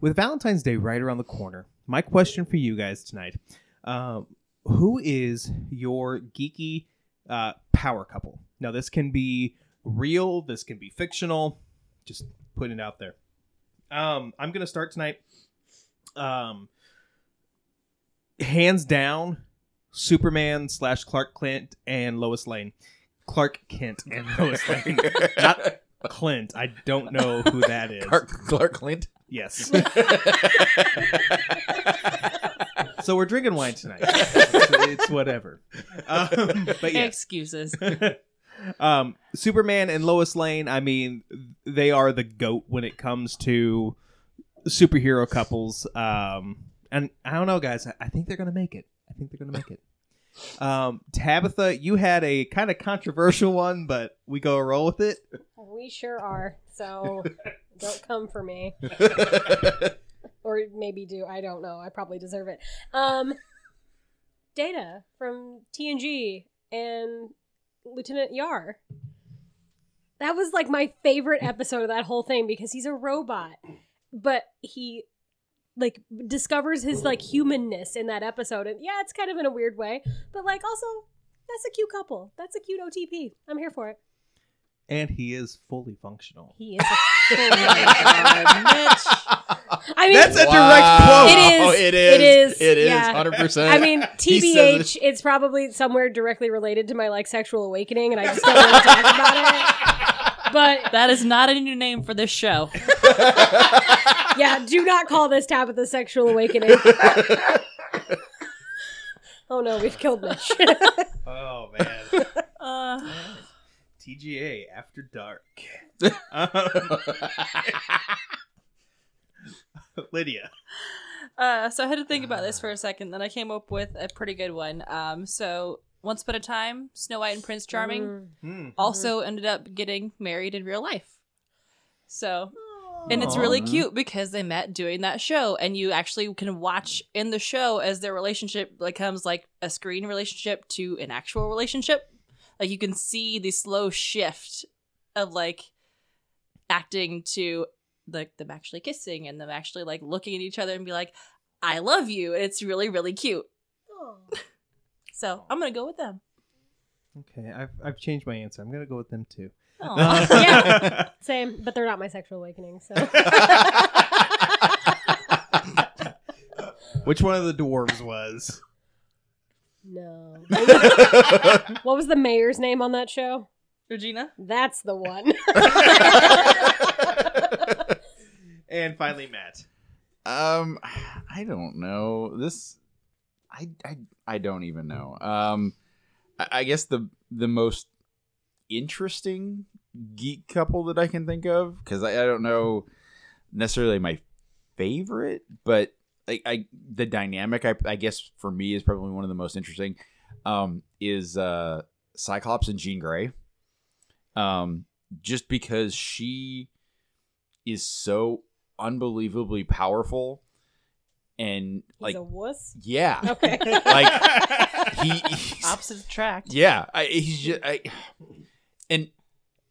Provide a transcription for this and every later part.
with Valentine's Day right around the corner, my question for you guys tonight: um, Who is your geeky uh, power couple? Now, this can be real. This can be fictional. Just putting it out there. Um, I'm gonna start tonight. Um, hands down, Superman slash Clark Kent and Lois Lane. Clark Kent and Lois Lane. Not Clint. I don't know who that is. Clark, Clark Clint. Yes. so we're drinking wine tonight. It's, it's whatever. Um, but yeah. Excuses. um, Superman and Lois Lane. I mean, they are the goat when it comes to superhero couples. Um, and I don't know, guys. I, I think they're gonna make it. I think they're gonna make it. Um, Tabitha, you had a kind of controversial one, but we go roll with it. We sure are. So don't come for me. Or maybe do. I don't know. I probably deserve it. Um Data from TNG and Lieutenant Yar. That was like my favorite episode of that whole thing because he's a robot. But he like discovers his like humanness in that episode and yeah, it's kind of in a weird way, but like also that's a cute couple. That's a cute OTP. I'm here for it. And he is fully functional. He is. A- I mean, That's a direct Wow. quote. It is. Oh, it is. It is. It is. Yeah. Hundred percent. I mean, TBH, it's probably somewhere directly related to my like sexual awakening, and I just don't want to talk about it. But that is not a new name for this show. yeah, do not call this Tabitha sexual awakening. oh no, we've killed Mitch. Oh man. Uh, TGA After Dark. Um, Lydia. uh, so I had to think about this for a second. Then I came up with a pretty good one. Um, so once upon a time, Snow White and Prince Charming Mm. Hmm. also ended up getting married in real life. So And it's really cute because they met doing that show, and you actually can watch in the show as their relationship becomes like a screen relationship to an actual relationship. Like you can see the slow shift of like acting to like them actually kissing and them actually like looking at each other and be like, "I love you." It's really really cute. So I'm gonna go with them. Okay, I've, I've changed my answer. I'm gonna go with them too. Aw. Yeah. Same, but they're not my sexual awakening. So Which one of the dwarves was? no. what was the mayor's name on that show? Regina. That's the one. And finally, Matt. Um, I don't know this. I I I don't even know. Um, I, I guess the the most interesting geek couple that I can think of because I, I don't know necessarily my favorite, but like I the dynamic I I guess for me is probably one of the most interesting. Um, is uh Cyclops and Jean Grey. Um, just because she is so unbelievably powerful and like He's a wuss. yeah Okay. like he he's, Opposite attract. yeah I, he's just I, and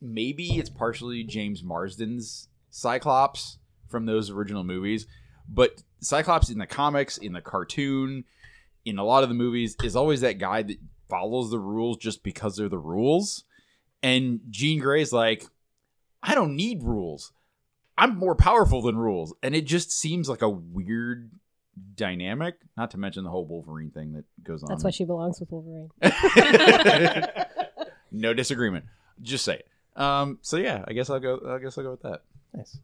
maybe it's partially james marsden's cyclops from those original movies but cyclops in the comics in the cartoon in a lot of the movies is always that guy that follows the rules just because they're the rules and jean grey's like i don't need rules i'm more powerful than rules and it just seems like a weird dynamic not to mention the whole wolverine thing that goes on That's why she belongs with Wolverine. no disagreement. Just say it. Um. So yeah, I guess I'll go. I guess I'll go with that. Nice.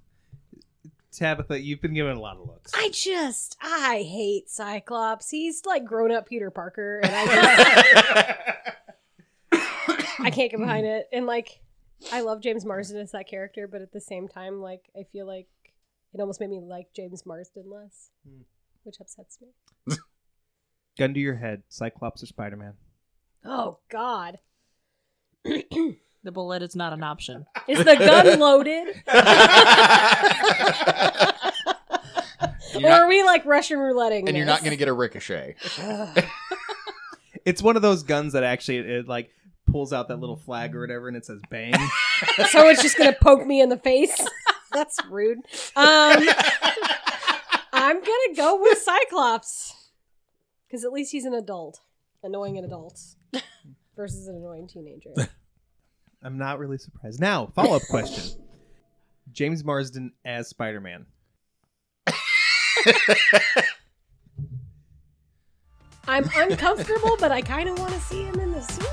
Tabitha, you've been given a lot of looks. I just, I hate Cyclops. He's like grown up Peter Parker, and I just, I can't get behind it. And like, I love James Marsden as that character, but at the same time, like, I feel like it almost made me like James Marsden less, Hmm. which upsets me. Gun to your head, Cyclops or Spider Man? Oh God, The bullet is not an option. is the gun loaded, or are we like Russian rouletting? and you're not going to get a ricochet. It's one of those guns that actually it, like pulls out that little flag or whatever, and it says "bang." so it's just gonna poke me in the face. That's rude. Um, I'm gonna go with Cyclops because at least he's an adult, annoying an adult versus an annoying teenager. I'm not really surprised. Now, follow up question: James Marsden as Spider Man. I'm uncomfortable, but I kind of want to see him in the suit.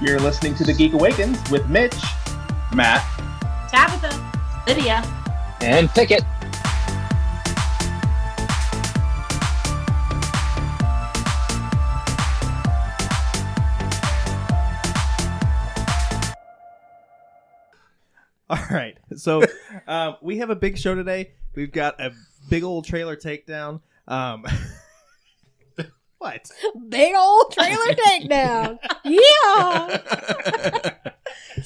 You're listening to The Geek Awakens with Mitch. Matt. Tabitha. Lydia. And Pickett. All right, so um, we have a big show today. We've got a big old trailer takedown. Um, what? Big old trailer takedown. Yeah.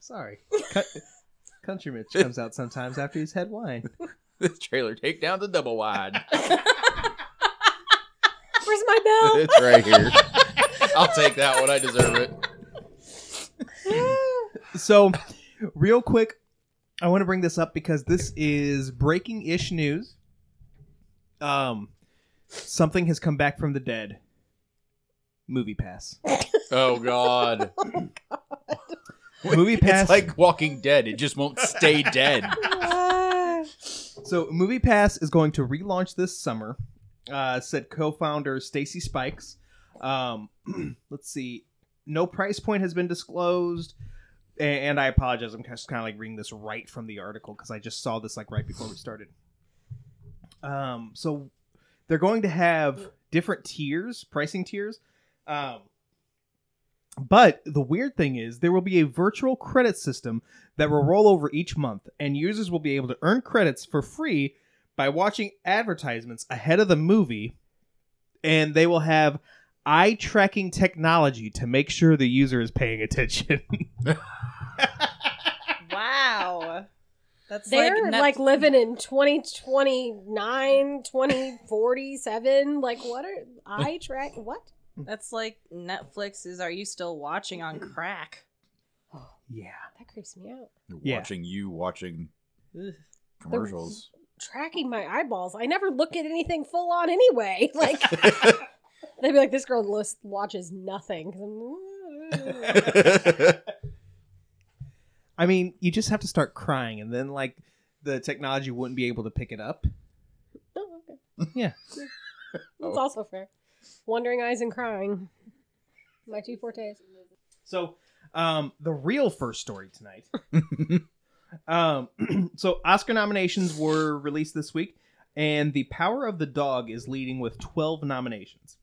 Sorry, Cut- Country Mitch comes out sometimes after he's had wine. this trailer takedown's a double wide. Where's my bell? it's right here. I'll take that one. I deserve it. So, real quick, I want to bring this up because this is breaking ish news. Um, something has come back from the dead. MoviePass. Oh God. MoviePass. It's like Walking Dead. It just won't stay dead. So, MoviePass is going to relaunch this summer, uh, said co founder Stacy Spikes. Um, let's see. No price point has been disclosed. And I apologize. I'm just kind of like reading this right from the article because I just saw this like right before we started. Um, so they're going to have different tiers, pricing tiers. Um, but the weird thing is, there will be a virtual credit system that will roll over each month, and users will be able to earn credits for free by watching advertisements ahead of the movie, and they will have eye tracking technology to make sure the user is paying attention. Wow. That's They're like, like, living in 2029, 2047. Like, what are I track? What? That's like Netflix is Are You Still Watching on crack? Oh, yeah. That creeps me out. Yeah. Watching you watching Ugh. commercials. Tracking my eyeballs. I never look at anything full on anyway. Like, they'd be like, this girl list watches nothing. 'Cause I'm- mean, you just have to start crying, and then like the technology wouldn't be able to pick it up. Oh, okay. Yeah. That's Oh. also fair. Wandering eyes and crying. My two fortes. So, um, the real first story tonight. um, so Oscar nominations were released this week, and The Power of the Dog is leading with twelve nominations.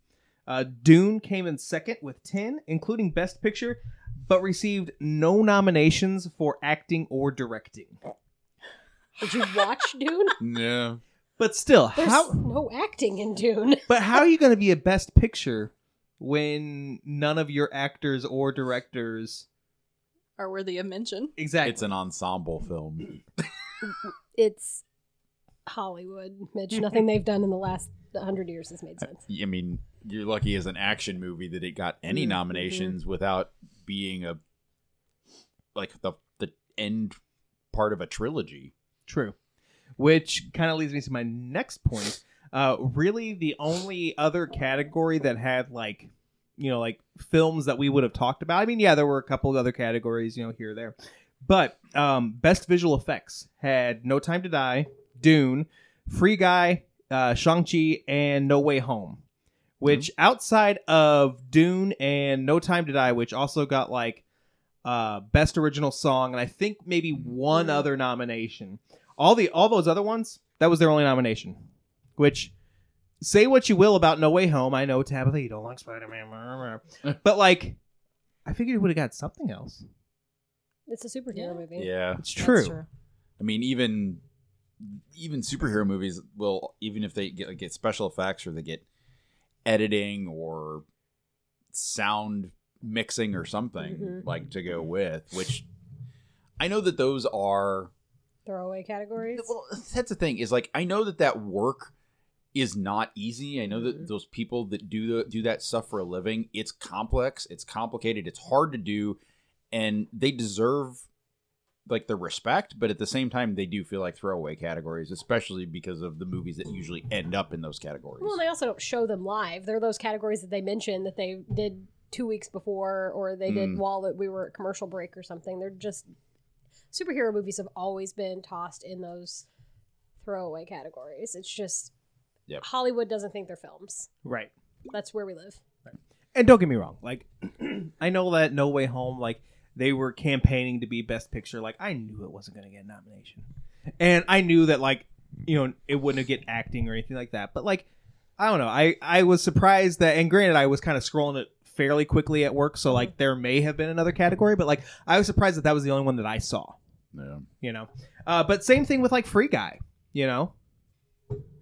Uh, Dune came in second with ten, including Best Picture, but received no nominations for acting or directing. Did you watch Dune? yeah. But still, There's how? no acting in Dune. But how are you going to be a Best Picture when none of your actors or directors Are worthy of mention. exactly? It's an ensemble film. It's Hollywood, Mitch. Nothing they've done in the last hundred years has made sense. I mean, you're lucky as an action movie that it got any Mhm. nominations without being a like the the end part of a trilogy. True. Which kind of leads me to my next point. Uh, really, the only other category that had like, you know, like films that we would have talked about. I mean, yeah, there were a couple of other categories, you know, here or there, but um, best visual effects had No Time to Die, Dune, Free Guy, uh, Shang Chi, and No Way Home. Which outside of Dune and No Time to Die, which also got like uh, best original song, and I think maybe one other nomination. All the all those other ones, that was their only nomination. Which say what you will about No Way Home, I know Tabitha, you don't like Spider Man, but like, I figured you would have got something else. It's a superhero Yeah. movie. Yeah. It's true. That's true. I mean, even even superhero movies will even if they get get special effects or they get editing or sound mixing or something Mhm. like to go with, which I know that those are Throwaway categories. well, that's the thing is like I know that that work is not easy. I know that Mhm. those people that do the, do that stuff for a living, it's complex, it's complicated, it's hard to do, and they deserve like the respect, but at the same time, they do feel like throwaway categories, especially because of the movies that usually end up in those categories. Well, they also don't show them live. They're those categories that they mentioned that they did two weeks before, or they did Mm. while we were at commercial break or something. They're just superhero movies have always been tossed in those throwaway categories. It's just Yep. Hollywood doesn't think they're films. Right. That's where we live. And don't get me wrong, like I know that No Way Home, like they were campaigning to be Best Picture. Like I knew it wasn't going to get a nomination, and I knew that like you know it wouldn't get acting or anything like that. But like I don't know, I I was surprised that, and granted, I was kind of scrolling it fairly quickly at work, so like there may have been another category, but like I was surprised that that was the only one that I saw. yeah. You know, uh, but same thing with like Free Guy. You know,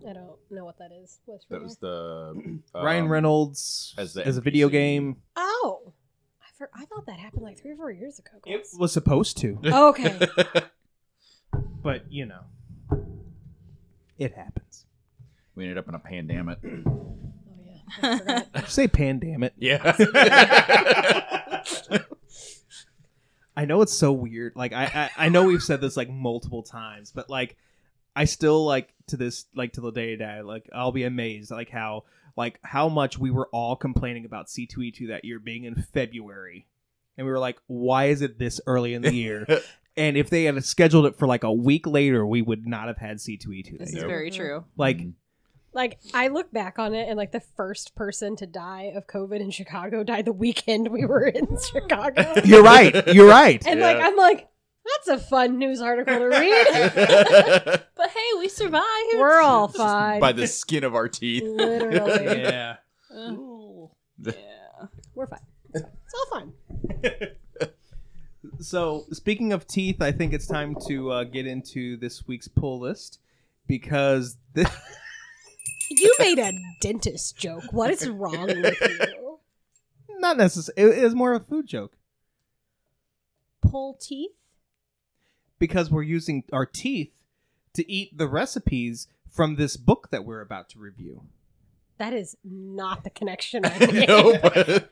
I don't know what that is. What's that was the Ryan um, Reynolds as as, a video game. Oh, I, for, I thought that happened like three or four years ago. It guys. was supposed to, oh, okay. but you know, it happens. we ended up in a pandemic. Oh yeah. I forgot. Say pan damn it. Yeah. I know it's so weird. Like I, I I know we've said this like multiple times, but like I still like to this like to the day to day like I'll be amazed like how like how much we were all complaining about C2E2 that year being in February. And we were like, why is it this early in the year? and if they had scheduled it for like a week later, we would not have had C2E2 that This is year. Nope. very true. Like Mhm. Like I look back on it, and like the first person to die of COVID in Chicago died the weekend we were in Chicago. you're right. You're right. And like Yeah. I'm like, that's a fun news article to read. But hey, we survived. We're all fine. By the skin of our teeth. Literally, yeah. Uh, yeah. we're fine. It's all fine. So, speaking of teeth, I think it's time to uh, get into this week's pull list because this, You made a dentist joke. What is wrong with you? not necessarily, it is more of a food joke Pull teeth? Because we're using our teeth to eat the recipes from this book that we're about to review. That is not the connection I made. nope.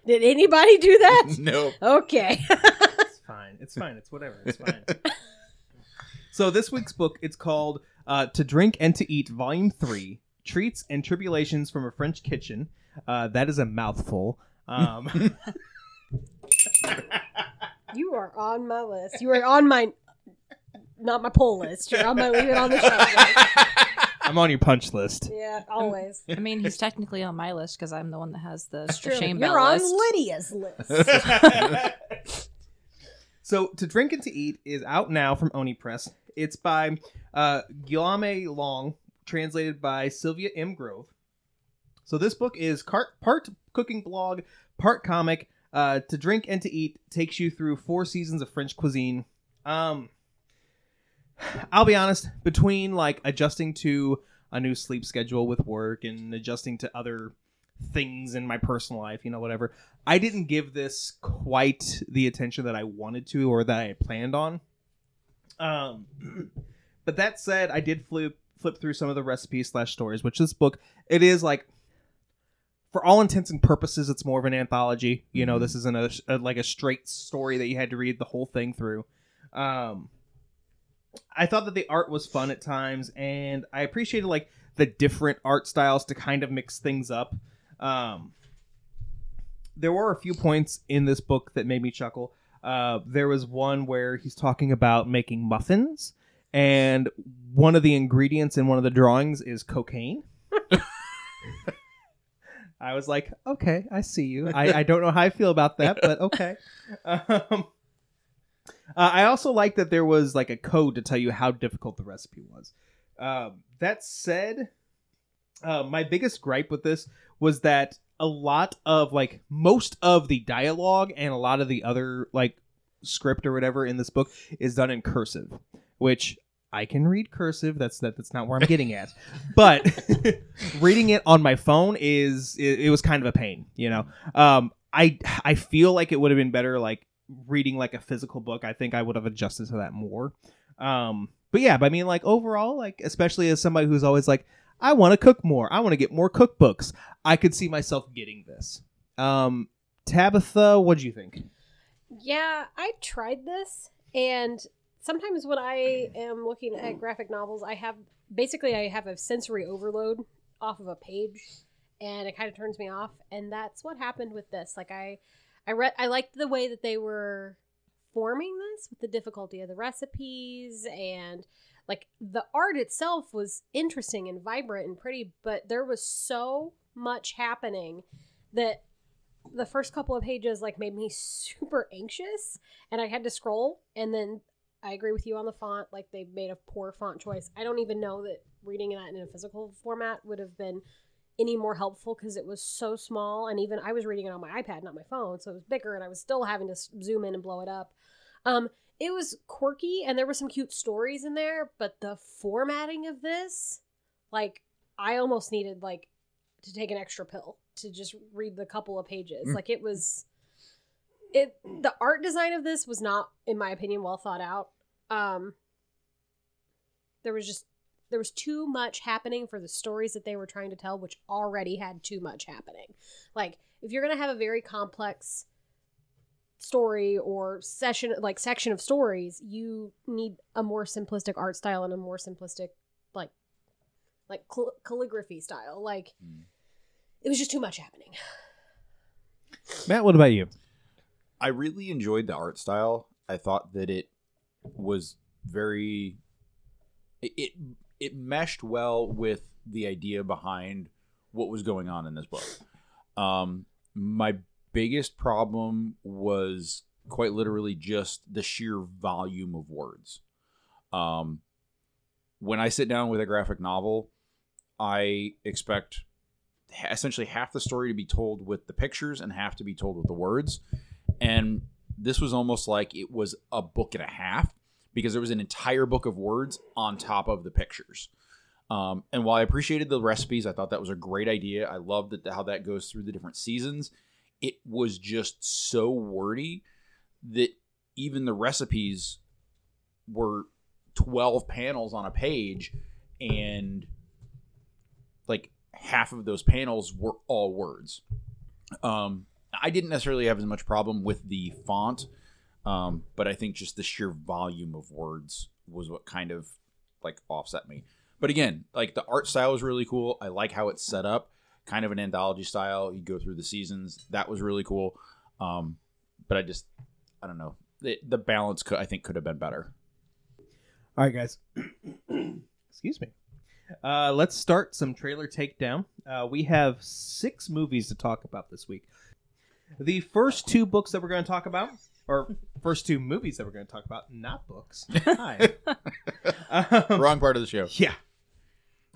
Did anybody do that? nope. Okay. It's fine. It's fine. It's whatever. It's fine. so this week's book it's called uh, "To Drink and to Eat," Volume Three: Treats and Tribulations from a French Kitchen. Uh, that is a mouthful. Um, you are on my list. You are on my not my pull list. You're on my leave it on the shelf list. I'm on your punch list. Yeah, always. I mean, he's technically on my list because I'm the one that has the, the True. shame You're bell on list. Lydia's list. So, To Drink and to Eat is out now from Oni Press. It's by uh, Guillaume Long, translated by Sylvia M. Grove. So, this book is car- part cooking blog, part comic. Uh, to Drink and to Eat takes you through four seasons of French cuisine. Um, I'll be honest, between like adjusting to a new sleep schedule with work and adjusting to other things in my personal life, you know, whatever, I didn't give this quite the attention that I wanted to or that I had planned on. Um, but that said, I did flip flip through some of the recipes slash stories, which this book it is like. For all intents and purposes, it's more of an anthology. You know, Mhm. this isn't a, a like a straight story that you had to read the whole thing through. Um, I thought that the art was fun at times, and I appreciated like the different art styles to kind of mix things up. Um, there were a few points in this book that made me chuckle. Uh, there was one where he's talking about making muffins, and one of the ingredients in one of the drawings is cocaine. I was like, okay, I see you. I, I don't know how I feel about that, but okay. Um, uh, I also like that there was like a code to tell you how difficult the recipe was. Um, that said, uh, my biggest gripe with this was that a lot of like most of the dialogue and a lot of the other like script or whatever in this book is done in cursive, which I can read cursive. That's that. That's not where I'm getting at. But reading it on my phone is it, it was kind of a pain. You know, um, I I feel like it would have been better like reading like a physical book. I think I would have adjusted to that more. Um, but yeah, but I mean, like overall, like especially as somebody who's always like, I want to cook more. I want to get more cookbooks. I could see myself getting this. Um, Tabitha, what do you think? Yeah, I tried this, and sometimes when I am looking at graphic novels, I have basically I have a sensory overload off of a page, and it kind of turns me off. And that's what happened with this. Like I, I read, I liked the way that they were forming this with the difficulty of the recipes and like the art itself was interesting and vibrant and pretty, but there was so much happening that the first couple of pages like made me super anxious and I had to scroll and then I agree with you on the font like they made a poor font choice. I don't even know that reading that in a physical format would have been any more helpful because it was so small and even I was reading it on my iPad not my phone so it was bigger and I was still having to zoom in and blow it up. Um it was quirky and there were some cute stories in there but the formatting of this like I almost needed like to take an extra pill to just read the couple of pages. Mm. Like it was it the art design of this was not in my opinion well thought out. Um there was just there was too much happening for the stories that they were trying to tell which already had too much happening. Like if you're going to have a very complex story or session like section of stories, you need a more simplistic art style and a more simplistic like like cal- calligraphy style. Like Mm. it was just too much happening. Matt, what about you? I really enjoyed the art style. I thought that it was very it it, it meshed well with the idea behind what was going on in this book. Um my biggest problem was quite literally just the sheer volume of words. Um when I sit down with a graphic novel, I expect essentially half the story to be told with the pictures and half to be told with the words and this was almost like it was a book and a half because there was an entire book of words on top of the pictures. Um, and while I appreciated the recipes, I thought that was a great idea. I loved that how that goes through the different seasons. It was just so wordy that even the recipes were 12 panels on a page and like half of those panels were all words. Um, I didn't necessarily have as much problem with the font, um, but I think just the sheer volume of words was what kind of like offset me. But again, like the art style is really cool. I like how it's set up, kind of an anthology style. You go through the seasons. That was really cool. Um, but I just, I don't know. The, the balance could, I think, could have been better. All right, guys. Excuse me. Uh, let's start some trailer takedown. Uh, we have six movies to talk about this week. The first two books that we're going to talk about, or first two movies that we're going to talk about, not books. Hi. um, Wrong part of the show. yeah.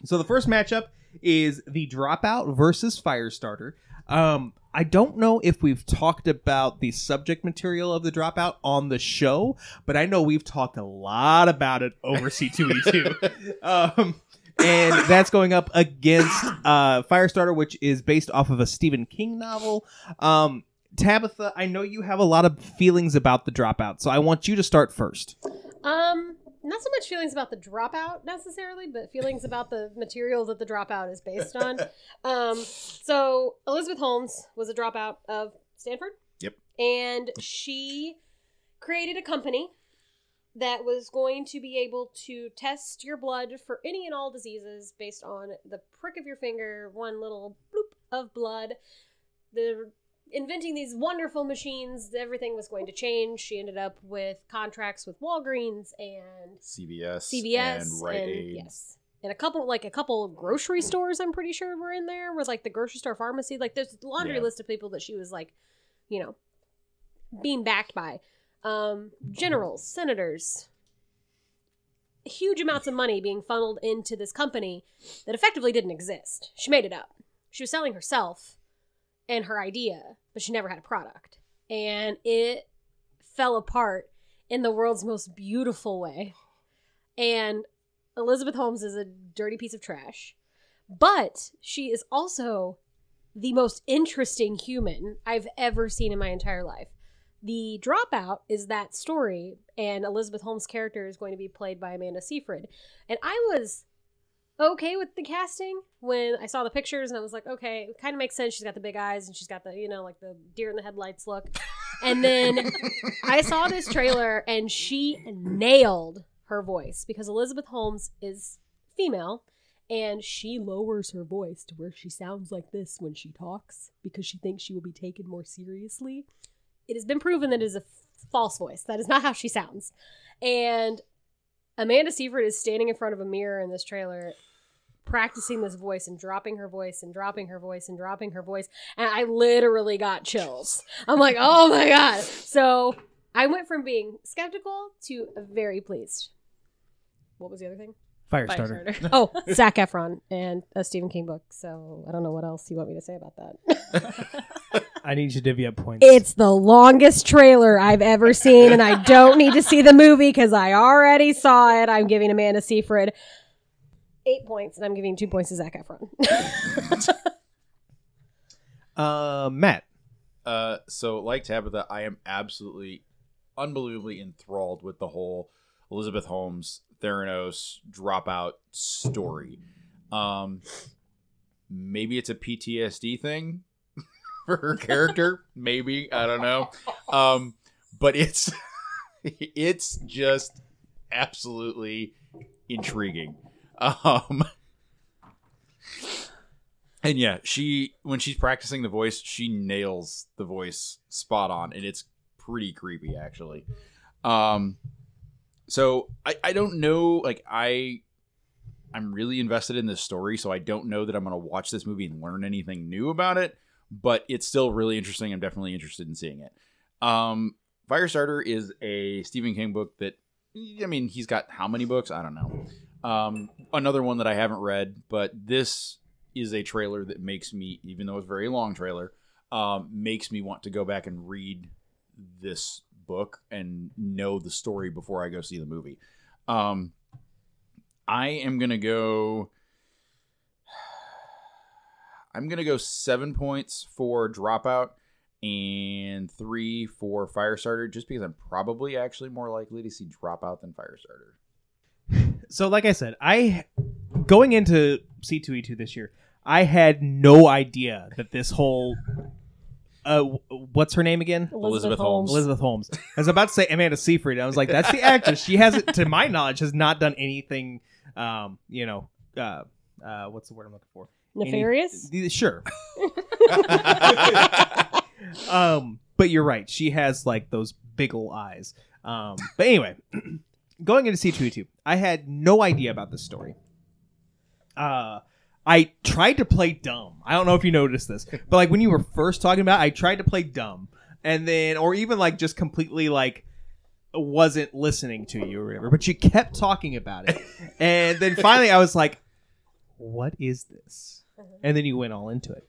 So the first matchup is the Dropout versus Firestarter. Um, I don't know if we've talked about the subject material of the Dropout on the show, but I know we've talked a lot about it over C2E2. um, and that's going up against uh, Firestarter, which is based off of a Stephen King novel. Um, Tabitha, I know you have a lot of feelings about the Dropout, so I want you to start first. Um, not so much feelings about the dropout necessarily, but feelings about the material that the dropout is based on. um, so Elizabeth Holmes was a dropout of Stanford. Yep. And she created a company that was going to be able to test your blood for any and all diseases based on the prick of your finger, one little bloop of blood. The inventing these wonderful machines, everything was going to change. She ended up with contracts with Walgreens and CVS, CVS and Rite Aid. yes, and a couple like a couple grocery stores. I'm pretty sure were in there. Was like the grocery store pharmacy. Like there's a laundry Yeah. list of people that she was like, you know, being backed by. Um, generals, senators, huge amounts of money being funneled into this company that effectively didn't exist. She made it up. She was selling herself and her idea, but she never had a product. And it fell apart in the world's most beautiful way. And Elizabeth Holmes is a dirty piece of trash. But she is also the most interesting human I've ever seen in my entire life. The dropout is that story, and Elizabeth Holmes' character is going to be played by Amanda Seyfried. And I was okay with the casting when I saw the pictures and I was like, okay, it kind of makes sense. She's got the big eyes and she's got the, you know, like the deer in the headlights look. And then I saw this trailer and she nailed her voice because Elizabeth Holmes is female and she lowers her voice to where she sounds like this when she talks because she thinks she will be taken more seriously. It has been proven that it is a false voice. That is not how she sounds. And Amanda Seyfried is standing in front of a mirror in this trailer practicing this voice and dropping her voice and dropping her voice and dropping her voice and I literally got chills. I'm like, "Oh my god." So, I went from being skeptical to very pleased. What was the other thing? Firestarter. Firestarter. Oh, Zac Efron and a Stephen King book. So I don't know what else you want me to say about that. I need you to divvy up points. it's the longest trailer I've ever seen, and I don't need to see the movie because I already saw it. I'm giving Amanda Seyfried eight points, and I'm giving two points to Zac Efron. uh, Matt. Uh, so like Tabitha, I am absolutely, unbelievably enthralled with the whole Elizabeth Holmes Theranos dropout story. Um, maybe it's a PTSD thing for her character. maybe I don't know. Um, but it's it's just absolutely intriguing. Um, and yeah, she when she's practicing the voice, she nails the voice spot on, and it's pretty creepy actually. Um, so I I don't know like I I'm really invested in this story, so I don't know that I'm gonna watch this movie and learn anything new about it, but it's still really interesting. I'm definitely interested in seeing it. Um, Firestarter is a Stephen King book that I mean he's got how many books? I don't know. Um, another one that I haven't read, but this is a trailer that makes me, even though it's a very long trailer, um, makes me want to go back and read this book and know the story before I go see the movie. Um, I am gonna go. I'm gonna go seven points for Dropout and three for Firestarter, just because I'm probably actually more likely to see Dropout than Firestarter. So, like I said, I going into C2E2 this year, I had no idea that this whole uh, what's her name again? Elizabeth Holmes. Elizabeth Holmes. I was about to say Amanda Seyfried. I was like, that's the actress. She hasn't, to my knowledge, has not done anything. Um, you know, uh, uh, what's the word I'm looking for? Any- Nefarious? sure. um, but you're right. She has like those big ol' eyes. Um, but anyway, going into C2E2, I had no idea about this story. Uh, I tried to play dumb. I don't know if you noticed this, but like when you were first talking about, it, I tried to play dumb, and then or even like just completely like wasn't listening to you or whatever. But you kept talking about it, and then finally I was like, "What is this?" And then you went all into it.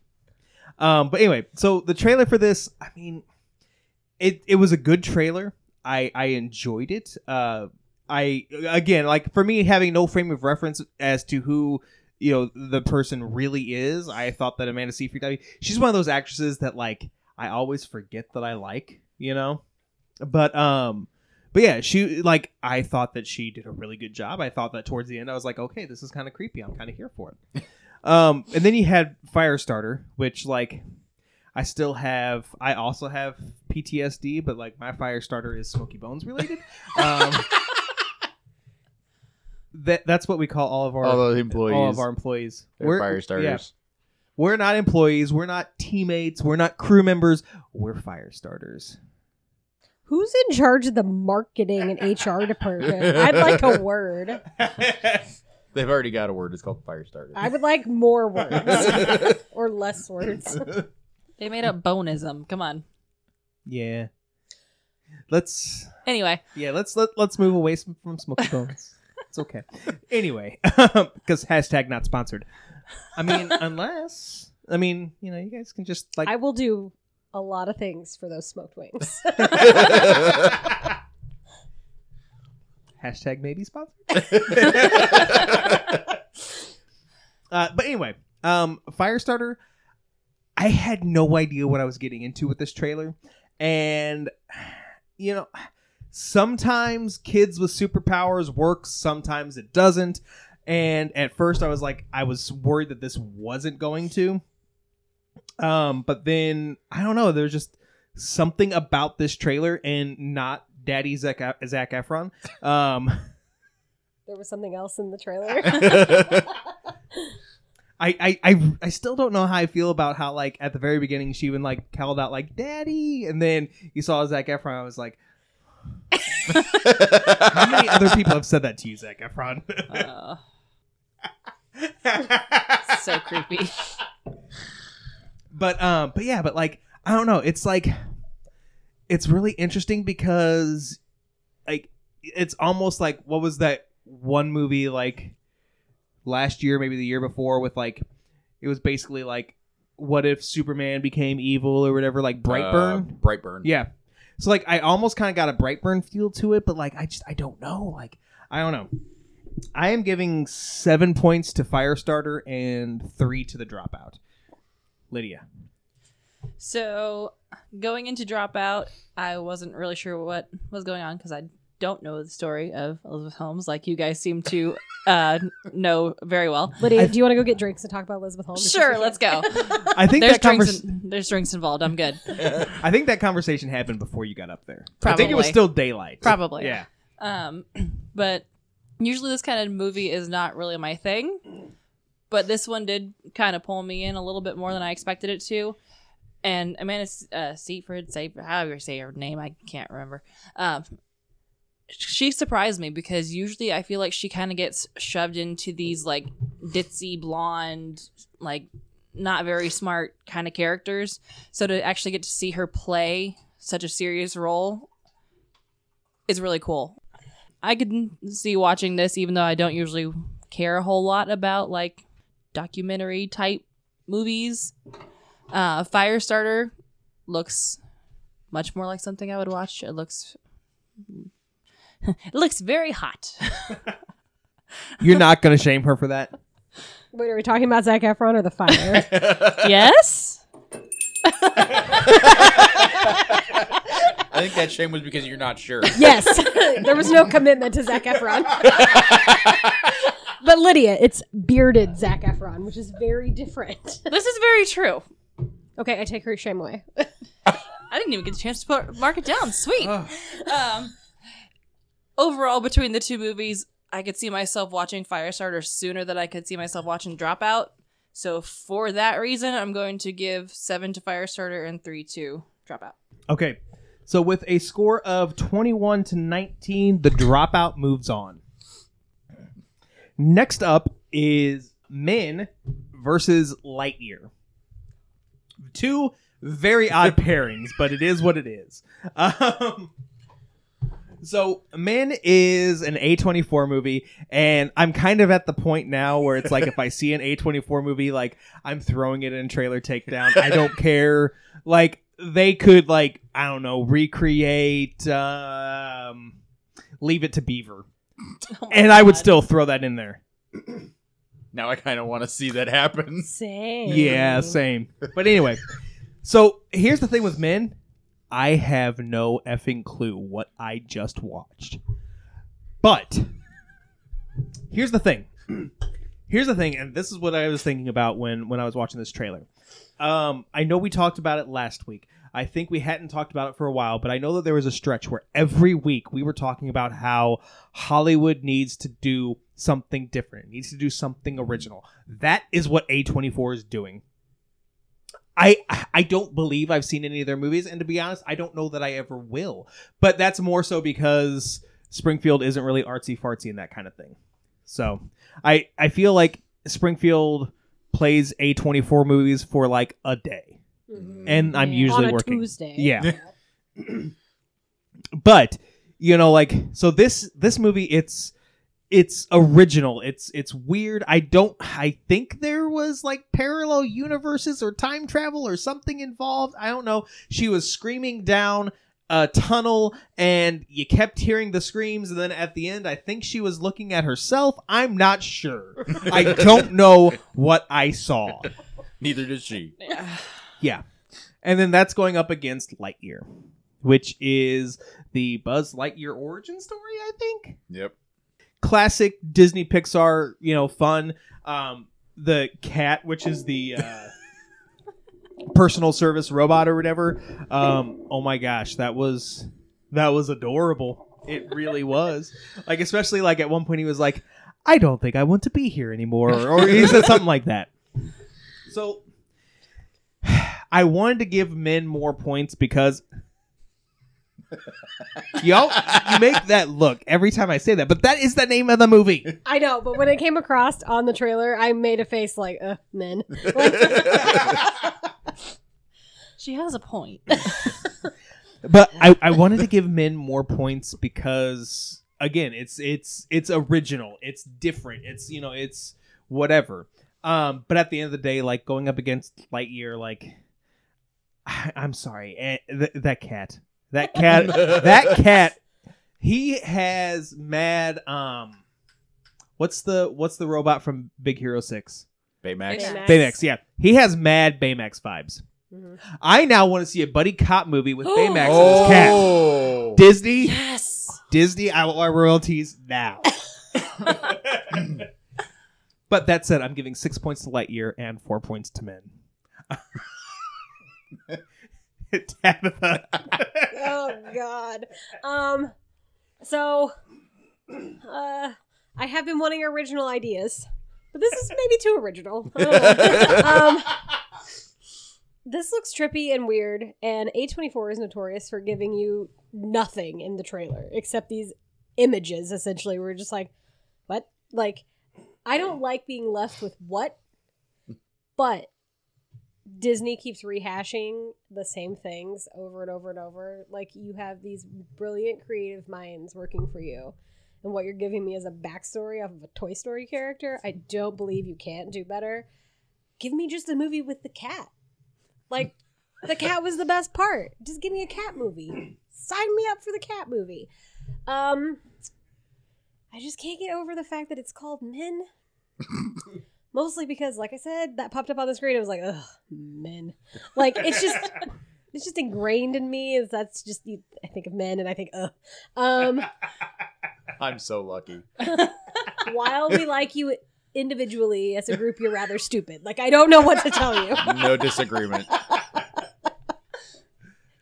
Um, but anyway, so the trailer for this, I mean, it it was a good trailer. I I enjoyed it. Uh, I again like for me having no frame of reference as to who you know the person really is. I thought that Amanda Seyfried, I mean, she's one of those actresses that like I always forget that I like. You know, but um. But yeah, she like I thought that she did a really good job. I thought that towards the end I was like, okay, this is kind of creepy. I'm kind of here for it. Um, and then you had Firestarter, which like I still have. I also have PTSD, but like my Firestarter is Smokey Bones related. Um, that that's what we call all of our All employees. all of our employees. They're fire starters. yeah. we're not employees. We're not teammates. We're not crew members. We're fire starters. Who's in charge of the marketing and HR department? I'd like a word. They've already got a word. It's called fire Firestarter. I would like more words or less words. They made up bonism. Come on. yeah. Let's Anyway, yeah let's let, let's move away from, from Smokey Bones. it's okay. Anyway, because hashtag not sponsored. I mean, unless I mean you know you guys can just like I will do a lot of things for those smoked wings. Hashtag maybe sponsored. Uh, but anyway, um, Firestarter, I had no idea what I was getting into with this trailer, and you know, sometimes kids with superpowers works, sometimes it doesn't, and at first I was like, I was worried that this wasn't going to. Um, but then I don't know. There's just something about this trailer and not Daddy Zac, Zac Efron. Um, There was something else in the trailer. I, I, I, I still don't know how I feel about how like at the very beginning she even like called out like Daddy, and then you saw Zac Efron. I was like, how many other people have said that to you, Zac Efron? Uh, so creepy. but um but yeah but like i don't know it's like it's really interesting because like it's almost like what was that one movie like last year maybe the year before with like it was basically like what if superman became evil or whatever like brightburn Uh, Brightburn. yeah. So like i almost kind of got a brightburn feel to it but like i just i don't know like i don't know. I am giving seven points to firestarter and three to the dropout. Lydia. So, going into Dropout, I wasn't really sure what was going on because I don't know the story of Elizabeth Holmes like you guys seem to uh, know very well. Lydia, I- do you want to go get drinks and talk about Elizabeth Holmes? Sure, let's go. I think There's that drinks, convers- in, there's drinks involved. I'm good. I think that conversation happened before you got up there. I think it was still daylight. Probably. Yeah. Um, but usually this kind of movie is not really my thing. But this one did kind of pull me in a little bit more than I expected it to. And Amanda uh, say however you say her name, I can't remember. Um, she surprised me because usually I feel like she kind of gets shoved into these like ditzy blonde, like not very smart kind of characters. So to actually get to see her play such a serious role is really cool. I could see watching this even though I don't usually care a whole lot about like documentary type movies. Uh Firestarter looks much more like something I would watch. It looks it looks very hot. You're not going to shame her for that? Wait, are we talking about Zac Efron or the fire? yes? I think that shame was because you're not sure. yes. there was no commitment to Zac Efron. but Lydia, it's bearded Zac Efron, which is very different. This is very true. Okay, I take her shame away. I didn't even get a chance to put, mark it down. Sweet. um, overall, between the two movies, I could see myself watching Firestarter sooner than I could see myself watching Dropout. So for that reason, I'm going to give seven to Firestarter and three to Dropout. Okay. So with a score of 21 to 19, the dropout moves on. Next up is Men versus Lightyear. Two very odd pairings, but it is what it is. Um, so Men is an A24 movie, and I'm kind of at the point now where it's like if I see an A24 movie, like I'm throwing it in trailer takedown. I don't care. Like they could like I don't know recreate um, Leave It to Beaver, Oh my and I would still throw that in there. now I kind of want to see that happen. Same. Yeah, same. But anyway, so here's the thing with men. I have no effing clue what I just watched. But here's the thing. Here's the thing, and this is what I was thinking about when when I was watching this trailer. Um, I know we talked about it last week. I think we hadn't talked about it for a while, but I know that there was a stretch where every week we were talking about how Hollywood needs to do something different, needs to do something original. That is what A24 is doing. I I don't believe I've seen any of their movies, and to be honest, I don't know that I ever will. But that's more so because Springfield isn't really artsy fartsy and that kind of thing. So I I feel like Springfield plays A24 movies for like a day, Mhm. and I'm Yeah. usually on a working. Tuesday. Yeah. but you know like so this this movie it's it's original it's it's weird i don't i think there was like parallel universes or time travel or something involved i don't know she was screaming down a tunnel and you kept hearing the screams and then at the end i think she was looking at herself i'm not sure i don't know what i saw Neither does she. Yeah. And then that's going up against Lightyear, which is the Buzz Lightyear origin story, I think. Yep. classic Disney Pixar, you know, fun. Um, the cat, which is the uh, personal service robot or whatever. Um, oh my gosh, that was that was adorable. It really was. Like especially like at one point he was like, "I don't think I want to be here anymore," or, or he said something like that. So I wanted to give men more points because y'all you make that look every time I say that, but that is the name of the movie. I know, but when it came across on the trailer, I made a face like, uh, men. Like, She has a point. But I, I wanted to give men more points because again, it's it's it's original, it's different, it's you know, it's whatever. Um, but at the end of the day, like going up against Lightyear, like I, I'm sorry, eh, th- that cat, that cat, that cat, he has mad. Um, what's the what's the robot from Big Hero Six? Baymax. Baymax. Baymax, yeah, he has mad Baymax vibes. Mhm. I now want to see a buddy cop movie with Baymax and his cat. Oh. Disney, yes. Disney, I want my royalties now. but that said, I'm giving six points to Lightyear and four points to Men. Tabitha. oh God. Um. So, uh, I have been wanting original ideas, but this is maybe too original. I don't know. um. This looks trippy and weird, and A24 is notorious for giving you nothing in the trailer except these images. Essentially, we're just like, what? Like, I don't like being left with what, but Disney keeps rehashing the same things over and over and over. Like you have these brilliant creative minds working for you. And what you're giving me is a backstory of a Toy Story character. I don't believe you can't do better. Give me just a movie with the cat. Like the cat was the best part. Just give me a cat movie. Sign me up for the cat movie. Um I just can't get over the fact that it's called Men. Mostly because, like I said, that popped up on the screen. I was like, ugh, men. Like it's just, it's just ingrained in me. Is that's just you, I think of men and I think, ugh. Um, I'm so lucky. while we like you individually, as a group, you're rather stupid. Like I don't know what to tell you. No disagreement.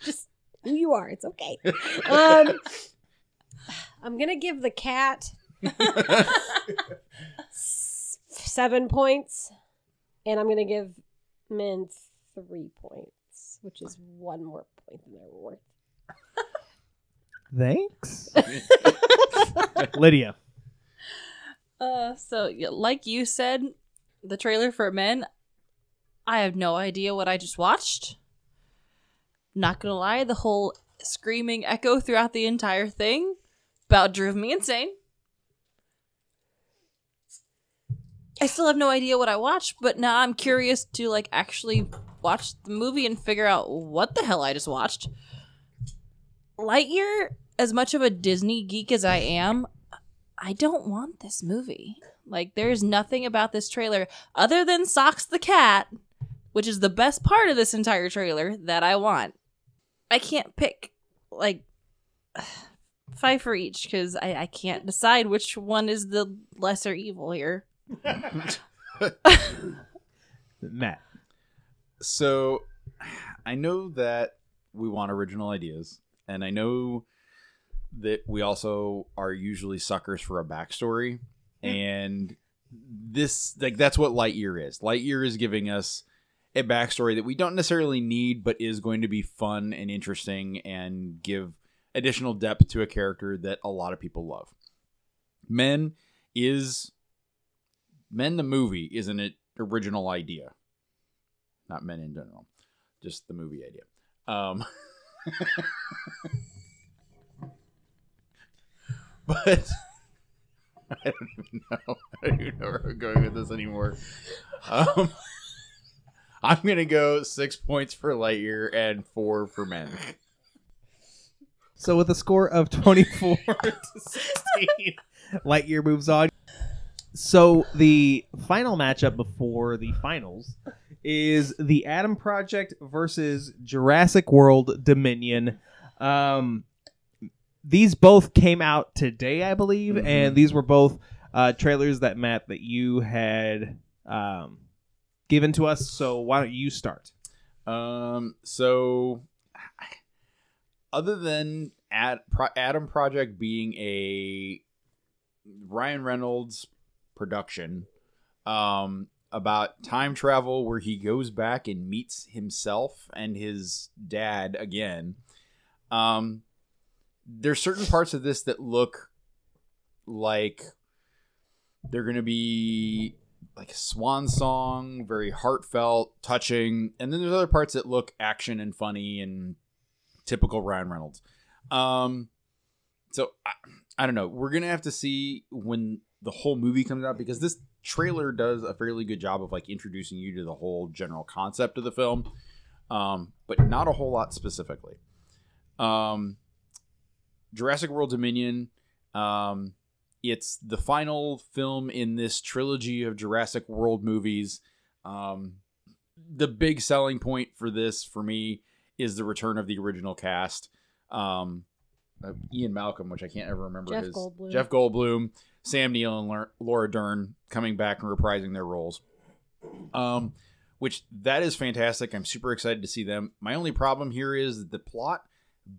just who you are. It's okay. Um, I'm gonna give the cat seven points, and I'm gonna give men three points, which is one more point than they're worth. Thanks. Lydia. Uh, so like you said, the trailer for Men, I have no idea what I just watched. Not gonna lie, the whole screaming echo throughout the entire thing about drove me insane. I still have no idea what I watched, but now I'm curious to like actually watch the movie and figure out what the hell I just watched. Lightyear, as much of a Disney geek as I am, I don't want this movie. Like, there's nothing about this trailer other than Socks the cat, which is the best part of this entire trailer that I want. I can't pick, like, five for each because I, I can't decide which one is the lesser evil here. Matt. So I know that we want original ideas, and I know that we also are usually suckers for a backstory. And this like that's what Lightyear is. Lightyear is giving us a backstory that we don't necessarily need, but is going to be fun and interesting and give additional depth to a character that a lot of people love. Men is Men the movie isn't an original idea. Not men in general. Just the movie idea. Um But I don't even know. I don't even know where I'm going with this anymore. Um, I'm gonna go six points for Lightyear and four for men. So with a score of 24 to 16, Lightyear moves on. So the final matchup before the finals is the Adam Project versus Jurassic World Dominion. Um, these both came out today, I believe, Mhm. and these were both uh, trailers that Matt that you had um, given to us. So why don't you start? Um. So, other than Ad, Pro, Adam Project being a Ryan Reynolds production, um, about time travel where he goes back and meets himself and his dad again. Um, there's certain parts of this that look like they're gonna be like a swan song, very heartfelt, touching, and then there's other parts that look action and funny and typical Ryan Reynolds. Um, so I, I don't know. We're gonna have to see when the whole movie comes out because this trailer does a fairly good job of like introducing you to the whole general concept of the film, um, but not a whole lot specifically. Um, Jurassic World Dominion. Um, it's the final film in this trilogy of Jurassic World movies. Um, the big selling point for this, for me, is the return of the original cast. Um, uh, Ian Malcolm, which I can't ever remember Jeff his Goldblum. Jeff Goldblum, Sam Neill, and Laura Dern coming back and reprising their roles. Um, which that is fantastic. I'm super excited to see them. My only problem here is that the plot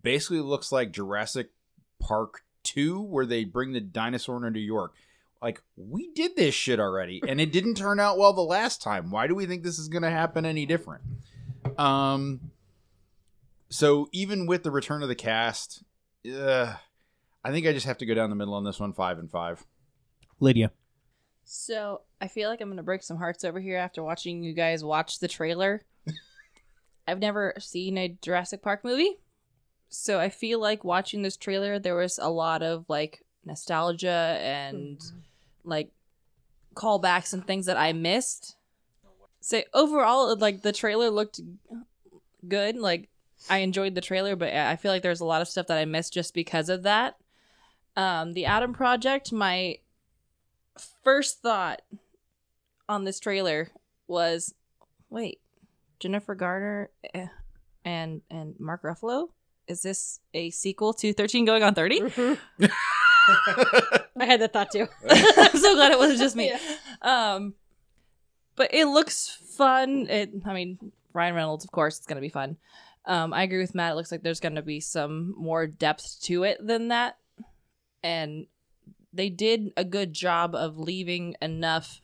basically looks like Jurassic Park 2 where they bring the dinosaur into New York. Like we did this shit already and it didn't turn out well the last time. Why do we think this is going to happen any different? Um so even with the return of the cast, uh, I think I just have to go down the middle on this one 5 and 5. Lydia. So I feel like I'm gonna break some hearts over here after watching you guys watch the trailer. I've never seen a Jurassic Park movie, so I feel like watching this trailer there was a lot of like nostalgia and like callbacks and things that I missed. So overall, like the trailer looked good. Like I enjoyed the trailer, but I feel like there's a lot of stuff that I missed just because of that. Um, the Adam Project, my first thought on this trailer was, wait, Jennifer Garner eh, and and Mark Ruffalo. Is this a sequel to 13 Going on 30? Mhm. I had that thought too. I'm so glad it wasn't just me. Yeah. Um, but it looks fun. It, I mean, Ryan Reynolds, of course, it's gonna be fun. Um, I agree with Matt. It looks like there's gonna be some more depth to it than that, and they did a good job of leaving enough,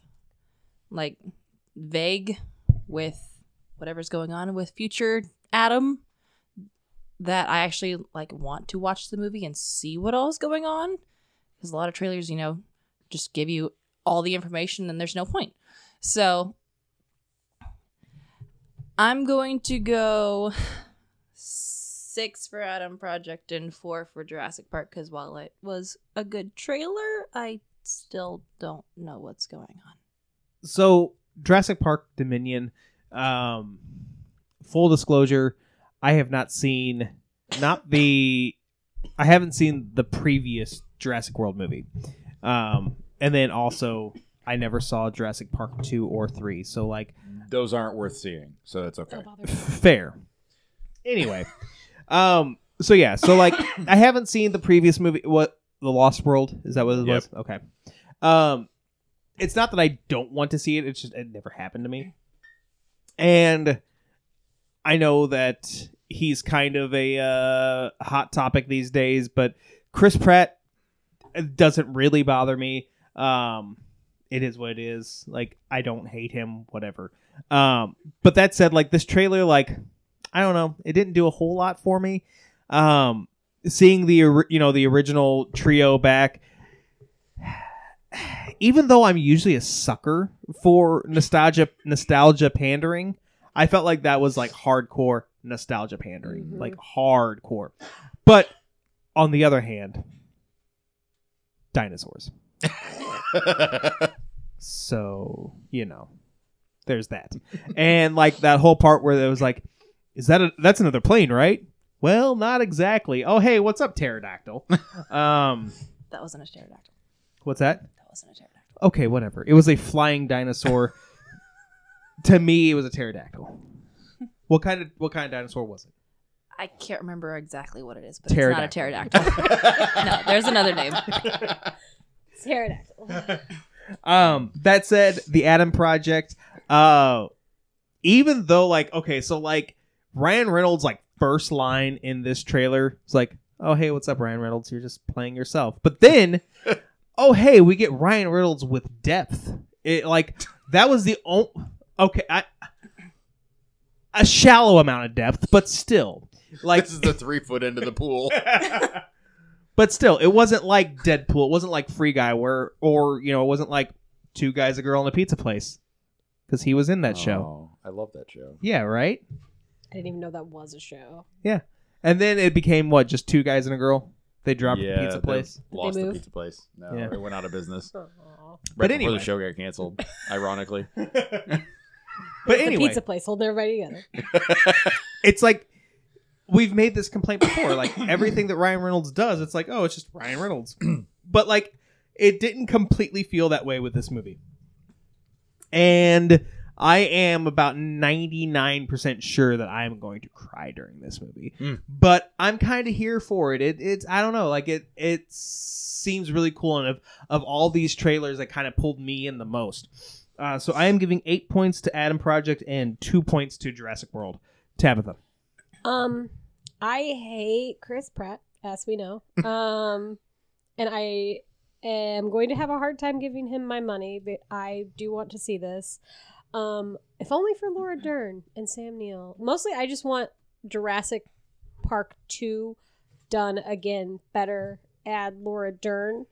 like, vague with whatever's going on with future Adam that I actually like want to watch the movie and see what all is going on because a lot of trailers, you know, just give you all the information and there's no point. So I'm going to go six for Adam Project and four for Jurassic Park because while it was a good trailer, I still don't know what's going on. So Jurassic Park Dominion. Um, full disclosure, I have not seen not the I haven't seen the previous Jurassic World movie. Um, and then also I never saw Jurassic Park 2 or 3. So like Those aren't worth seeing, so that's okay. Fair. Anyway, um, so yeah, so like I haven't seen the previous movie. What the Lost World is that what it Yep. was? Okay. Um, it's not that I don't want to see it. It's just it never happened to me. And I know that he's kind of a uh, hot topic these days, but Chris Pratt doesn't really bother me. Um, it is what it is. Like I don't hate him, whatever. Um, but that said, like this trailer, like I don't know, it didn't do a whole lot for me. Um, seeing the you know the original trio back, even though I'm usually a sucker for nostalgia nostalgia pandering, I felt like that was like hardcore nostalgia pandering, Mhm. like hardcore. But on the other hand, dinosaurs. So, you know, there's that. and like that whole part where it was like, is that a, that's another plane, right? Well, not exactly. Oh, hey, what's up, pterodactyl? um, That wasn't a pterodactyl. what's that? That wasn't a pterodactyl. Okay, whatever. It was a flying dinosaur. to me, it was a pterodactyl. What kind of what kind of dinosaur was it? I can't remember exactly what it is, but Pterodactyl. it's not a pterodactyl. no, there's another name. Pterodactyl. Um, that said, the Adam Project, uh, even though like okay, so like Ryan Reynolds like first line in this trailer is like, "Oh hey, what's up, Ryan Reynolds? You're just playing yourself." But then, oh hey, we get Ryan Reynolds with depth. It like that was the only okay, I a shallow amount of depth, but still like this is the three foot end of the pool. but still, it wasn't like Deadpool. It wasn't like Free Guy, where or you know, it wasn't like two guys, a girl, in a pizza place, because he was in that show. Oh, I love that show. Yeah, right. I didn't even know that was a show. Yeah, and then it became what? Just two guys and a girl. They dropped yeah, the pizza they place. Lost the move? pizza place. No, Yeah. it went out of business. Right But before anyway. the show got canceled. Ironically, But The anyway, pizza place holding everybody together. it's like we've made this complaint before. Like everything that Ryan Reynolds does, it's like, oh, it's just Ryan Reynolds. but like, it didn't completely feel that way with this movie. And I am about 99% sure that I am going to cry during this movie. Hmm. But I'm kind of here for it. it. It's I don't know, like it it seems really cool and of of all these trailers that kind of pulled me in the most. Uh, so I am giving 8 points to Adam Project and 2 points to Jurassic World. Tabitha. Um, I hate Chris Pratt, as we know. Um, and I am going to have a hard time giving him my money, but I do want to see this. Um, if only for Laura Dern and Sam Neill. Mostly, I just want Jurassic Park Two done again, better. Add Laura Dern.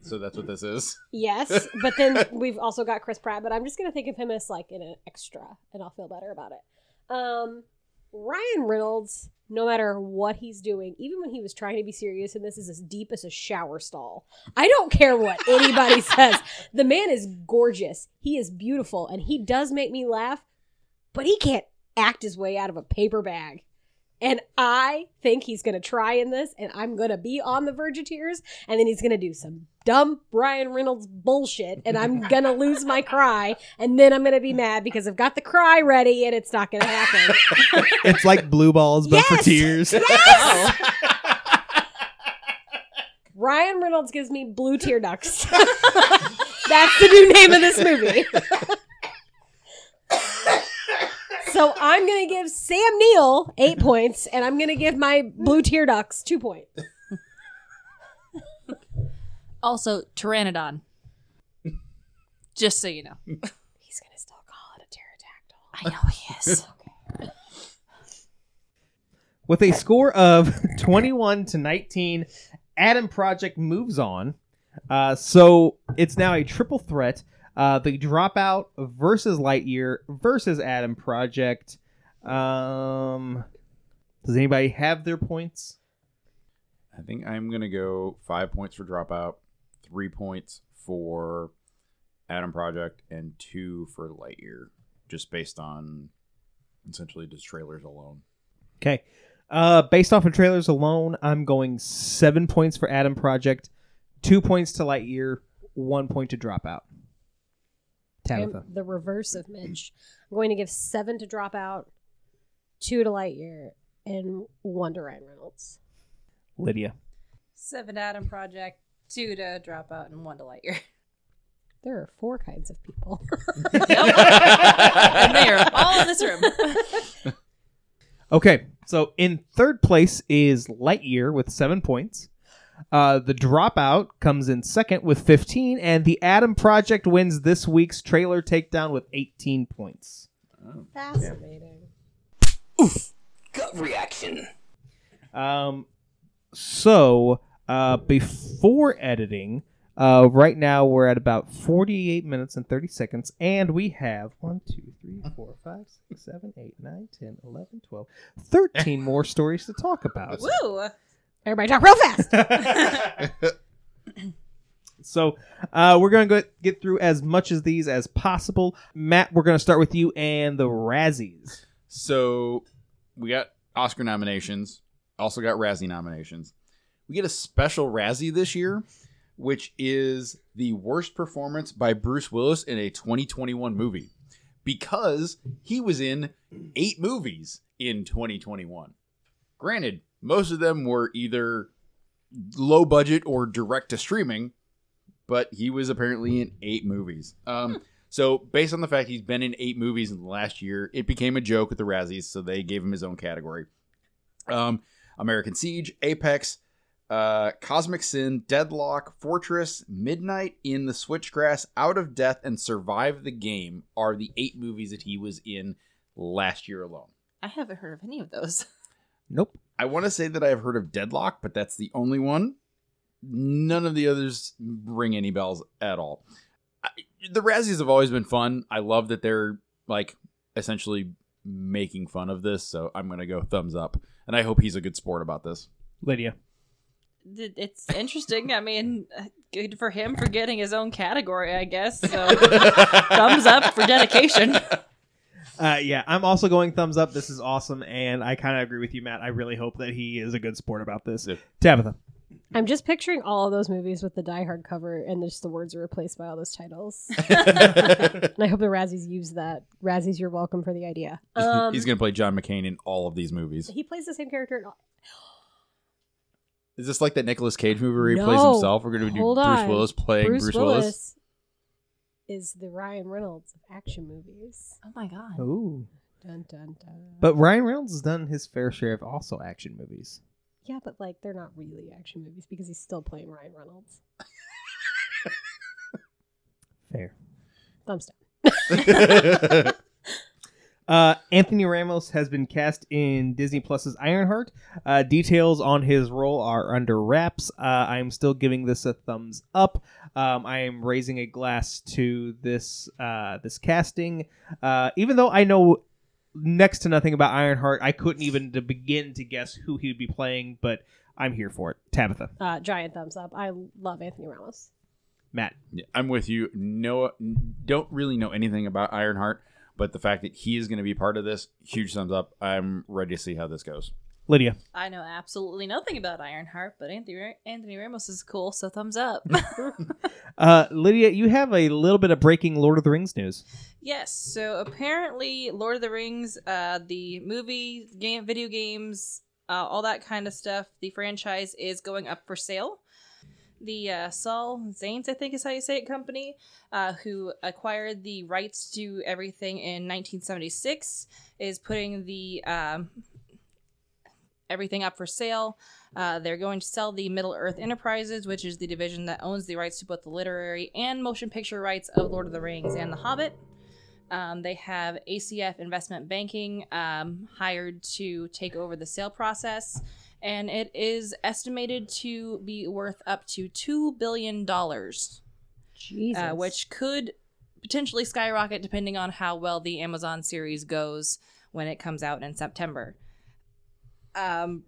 so that's what this is. Yes, but then we've also got Chris Pratt, but I'm just gonna think of him as like an extra, and I'll feel better about it. Um, Ryan Reynolds, no matter what he's doing, even when he was trying to be serious, and this is as deep as a shower stall. I don't care what anybody says. The man is gorgeous. He is beautiful, and he does make me laugh, but he can't act his way out of a paper bag. And I think he's going to try in this, and I'm going to be on the verge of tears, and then he's going to do some dumb Ryan Reynolds bullshit, and I'm going to lose my cry, and then I'm going to be mad because I've got the cry ready, and it's not going to happen. It's like blue balls, but for Yes! tears. Yes! Ryan Reynolds gives me blue tear ducts. That's the new name of this movie. So I'm gonna give Sam Neill eight points, and I'm gonna give my blue tear ducks two points. Also, Pteranodon. Just so you know. He's gonna still call it a pterodactyl. I know he is. With a score of 21 to 19, Adam Project moves on. Uh, so it's now a triple threat. Uh, the Dropout versus Lightyear versus Adam Project. Um, does anybody have their points? I think I'm gonna go five points for dropout, three points for Adam Project, and two for Lightyear, just based on essentially just trailers alone. Okay. Uh, based off of trailers alone, I'm going seven points for Adam Project, two points to Lightyear, one point to Dropout. Tabitha. I'm the reverse of Midge. I'm going to give seven to drop out, two to Lightyear, and one to Ryan Reynolds. Lydia. Seven Adam Project, two to drop out, and one to Lightyear. There are four kinds of people. and they are all in this room. Okay, so in third place is Lightyear with seven points. Uh, the Dropout comes in second with 15, and the Adam Project wins this week's trailer takedown with 18 points. Fascinating. Oof! Gut reaction. Um, so uh, before editing, uh, right now we're at about 48 minutes and 30 seconds, and we have 1, 2, 3, 4, 5, 6, 7, 8, 9, 10, 11, 12, 13 more stories to talk about. Woo! Everybody talk real fast. So uh, we're going to go get through as much of these as possible. Matt, we're going to start with you and the Razzies. So we got Oscar nominations, also got Razzie nominations. We get a special Razzie this year, which is the worst performance by Bruce Willis in a 2021 movie because he was in eight movies in 2021. Granted, most of them were either low budget or direct to streaming, but he was apparently in eight movies. Um, so, based on the fact he's been in eight movies in the last year, it became a joke at the Razzies, so they gave him his own category. Um, American Siege, Apex, uh, Cosmic Sin, Deadlock, Fortress, Midnight in the Switchgrass, Out of Death, and Survive the Game are the eight movies that he was in last year alone. I haven't heard of any of those. Nope. I want to say that I've heard of Deadlock, but that's the only one. None of the others ring any bells at all. I, the Razzies have always been fun. I love that they're like essentially making fun of this, so I'm gonna go thumbs up. And I hope he's a good sport about this. Lydia. It's interesting. I mean, good for him for getting his own category, I guess. So, thumbs up for dedication. Uh, yeah, I'm also going thumbs up. This is awesome, and I kind of agree with you, Matt. I really hope that he is a good sport about this. Yeah. Tabitha. I'm just picturing all of those movies with the Die Hard cover, and just the words are replaced by all those titles. and I hope the Razzies use that. Razzies, you're welcome for the idea. Um, he's gonna play John McClane in all of these movies. he plays the same character. In all- Is this like that Nicolas Cage movie where he plays himself? We're gonna do Bruce on. Willis playing Bruce, Bruce, Willis. Willis is the Ryan Reynolds of action movies. Oh my god. Ooh. Dun dun dun. But Ryan Reynolds has done his fair share of also action movies. yeah, but like they're not really action movies because he's still playing Ryan Reynolds. Fair. Thumbs down. Uh, Anthony Ramos has been cast in Disney Plus's Ironheart. Uh, details on his role are under wraps. Uh, I am still giving this a thumbs up. Um, I am raising a glass to this uh, this casting, uh, even though I know next to nothing about Ironheart. I couldn't even to begin to guess who he would be playing, but I'm here for it. Tabitha, Uh, giant thumbs up. I love Anthony Ramos. Matt, Yeah, I'm with you. No, don't really know anything about Ironheart, but the fact that he is going to be part of this, huge thumbs up. I'm ready to see how this goes. Lydia. I know absolutely nothing about Ironheart, but Anthony Ra- Anthony Ramos is cool, so thumbs up. Uh, Lydia, you have a little bit of breaking Lord of the Rings news. yes, so apparently Lord of the Rings, uh, the movie, game, video games, uh, all that kind of stuff, the franchise is going up for sale. The uh, Saul Zanes, I think is how you say it, company, uh, who acquired the rights to everything in 1976, is putting the um, everything up for sale. Uh, they're going to sell the Middle Earth Enterprises, which is the division that owns the rights to both the literary and motion picture rights of Lord of the Rings and The Hobbit. Um, they have ACF Investment Banking um, hired to take over the sale process, and it is estimated to be worth up to $2 billion, uh, which could potentially skyrocket depending on how well the Amazon series goes when it comes out in September. Um,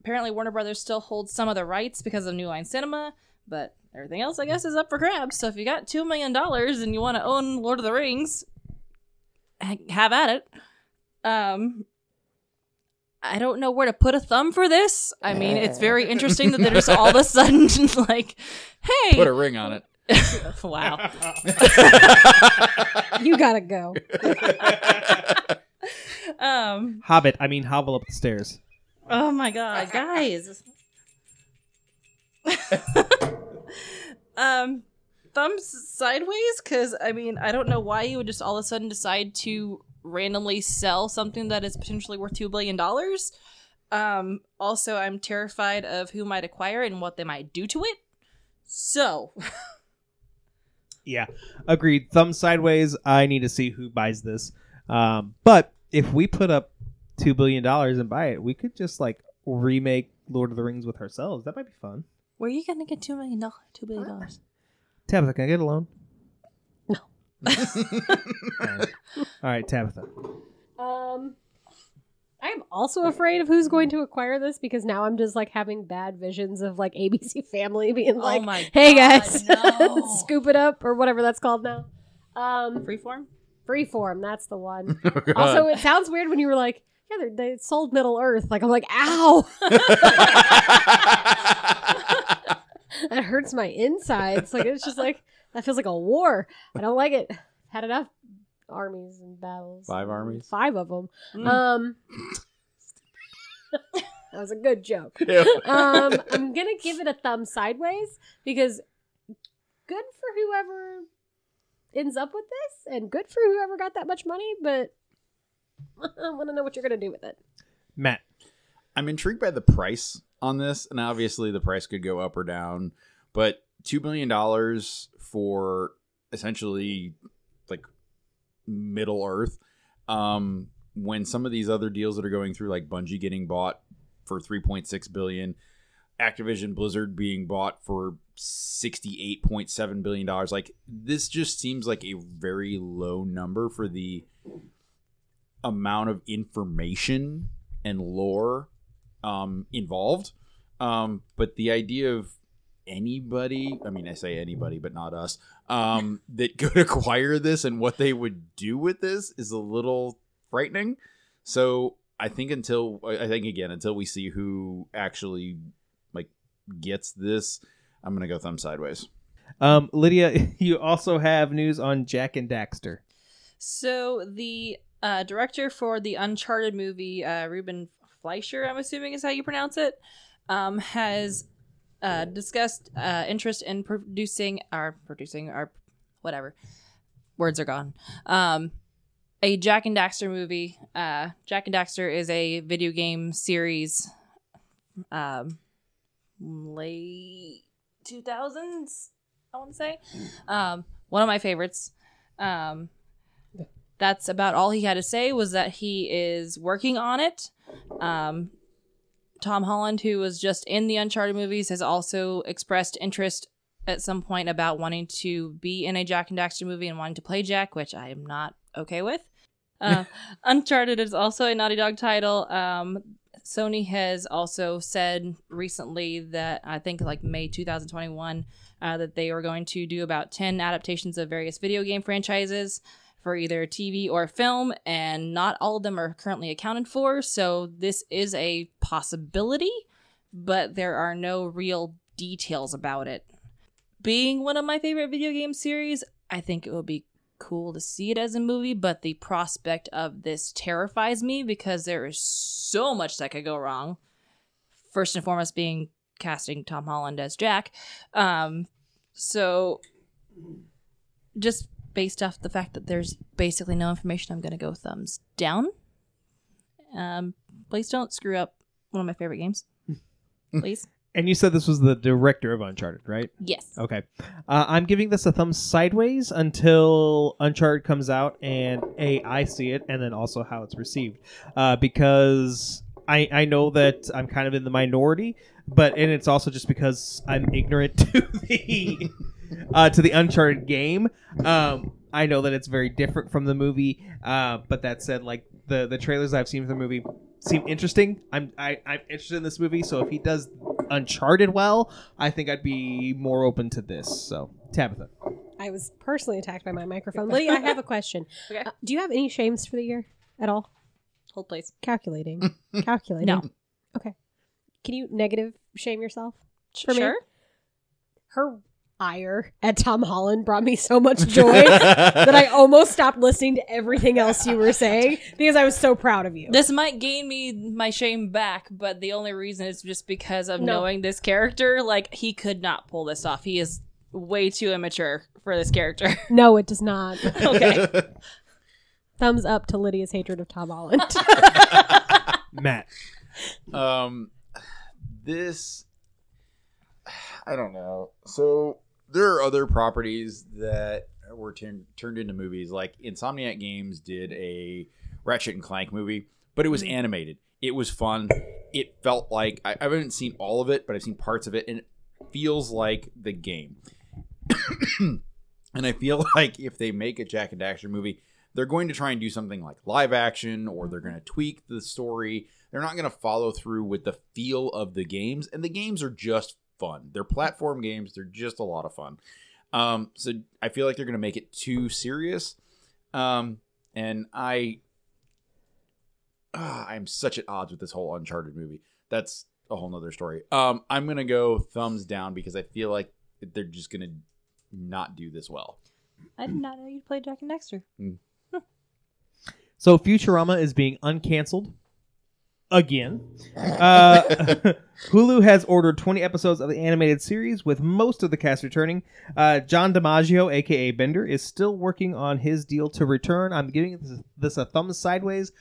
apparently, Warner Brothers still holds some of the rights because of New Line Cinema, but everything else, I guess, is up for grabs. So if you got $2 million and you want to own Lord of the Rings, have at it. Um, I don't know where to put a thumb for this. I mean, it's very interesting that they're just all of a sudden like, hey, Put a ring on it. wow. you gotta go. um. Hobbit, I mean, hobble up the stairs. Oh my god, guys. um, thumbs sideways because I mean I don't know why you would just all of a sudden decide to randomly sell something that is potentially worth two billion dollars. Um, also, I'm terrified of who might acquire it and what they might do to it. So, Yeah, agreed. Thumb sideways. I need to see who buys this. Um, but if we put up two billion dollars and buy it, we could just like remake Lord of the Rings with ourselves. That might be fun. where are you gonna get two million dollars? Two billion dollars? Tabitha, can I get a loan? No. All right, All right Tabitha. Um, I am also afraid of who's going to acquire this because now I'm just like having bad visions of like ABC Family being like, oh my! "Hey God, guys, no. scoop it up" or whatever that's called now. Um, Freeform. Freeform, that's the one. Oh, Also, it sounds weird when you were like, "Yeah, they're- they sold Middle Earth." Like I'm like, "Ow!" that hurts my insides. Like it's just like that feels like a war. I don't like it. Had enough armies and battles. Five armies? Five of them. Mm. Um. that was a good joke. Ew. Um, I'm gonna give it a thumb sideways because good for whoever ends up with this, and good for whoever got that much money. But I want to know what you're gonna do with it. Matt. I'm intrigued by the price on this, and obviously the price could go up or down. But two million dollars for essentially like Middle Earth, um, when some of these other deals that are going through, like Bungie getting bought for 3.6 billion, Activision Blizzard being bought for 68.7 billion dollars, like this just seems like a very low number for the amount of information and lore um, involved. Um, but the idea of anybody, I mean, I say anybody, but not us, um, that could acquire this and what they would do with this is a little frightening. So I think until, I think again, until we see who actually like gets this, I'm going to go thumb sideways. Um, Lydia, you also have news on Jak and Daxter. So the uh, director for the Uncharted movie, uh, Ruben Fleischer, I'm assuming is how you pronounce it, um, has uh, discussed uh, interest in producing or producing or whatever words are gone. Um, a Jak and Daxter movie. Uh, Jak and Daxter is a video game series. Um, late 2000s, I want to say. Um, one of my favorites. Um, that's about all he had to say was that he is working on it. Um, Tom Holland, who was just in the Uncharted movies, has also expressed interest at some point about wanting to be in a Jak and Daxter movie and wanting to play Jak, which I am not okay with. Uh, Uncharted is also a Naughty Dog title. Um, Sony has also said recently that I think like May 2021 uh, that they are going to do about 10 adaptations of various video game franchises for either TV or film, and not all of them are currently accounted for. So this is a possibility, but there are no real details about it. Being one of my favorite video game series, I think it would be cool to see it as a movie, but the prospect of this terrifies me because there is so much that could go wrong. First and foremost, being casting Tom Holland as Jak. Um, so just based off the fact that there's basically no information, I'm going to go thumbs down. Um, please don't screw up one of my favorite games. Please. And you said this was the director of Uncharted, right? Yes. Okay. Uh, I'm giving this a thumb sideways until Uncharted comes out and A, I see it, and then also how it's received. Uh, because I, I know that I'm kind of in the minority, but and it's also just because I'm ignorant to the uh, to the Uncharted game. Um, I know that it's very different from the movie, uh, but that said, like the the trailers I've seen for the movie seem interesting. I'm I, I'm interested in this movie, so if he does Uncharted well, I think I'd be more open to this. So Tabitha, I was personally attacked by my microphone. Lydia, I have a question. Okay. Uh, do you have any shames for the year at all? Hold please. Calculating. Calculating. No. Okay. Can you negative shame yourself? For me? sure. Her ire at Tom Holland brought me so much joy that I almost stopped listening to everything else you were saying because I was so proud of you. This might gain me my shame back, but the only reason is just because of No. knowing this character. Like he could not pull this off. He is way too immature for this character. no, it does not. okay. Thumbs up to Lydia's hatred of Tom Holland. Matt. Um, this I don't know. So there are other properties that were turned turned into movies. Like Insomniac Games did a Ratchet and Clank movie, but it was mm-hmm. animated. It was fun. It felt like I, I haven't seen all of it, but I've seen parts of it, and it feels like the game. and I feel like if they make a Jak and Daxter movie, they're going to try and do something like live action, or they're going to mm-hmm. tweak the story. They're not going to follow through with the feel of the games, and the games are just fun. They're platform games. They're just a lot of fun. Um, so I feel like they're going to make it too serious. Um, and I, ah, I'm such at odds with this whole Uncharted movie. That's a whole nother story. Um, I'm going to go thumbs down because I feel like they're just going to not do this well. I did not know you played Jak and Daxter. So Futurama is being uncanceled again. Uh, Hulu has ordered 20 episodes of the animated series, with most of the cast returning. Uh, John DiMaggio, aka Bender, is still working on his deal to return. I'm giving this, this a thumbs sideways,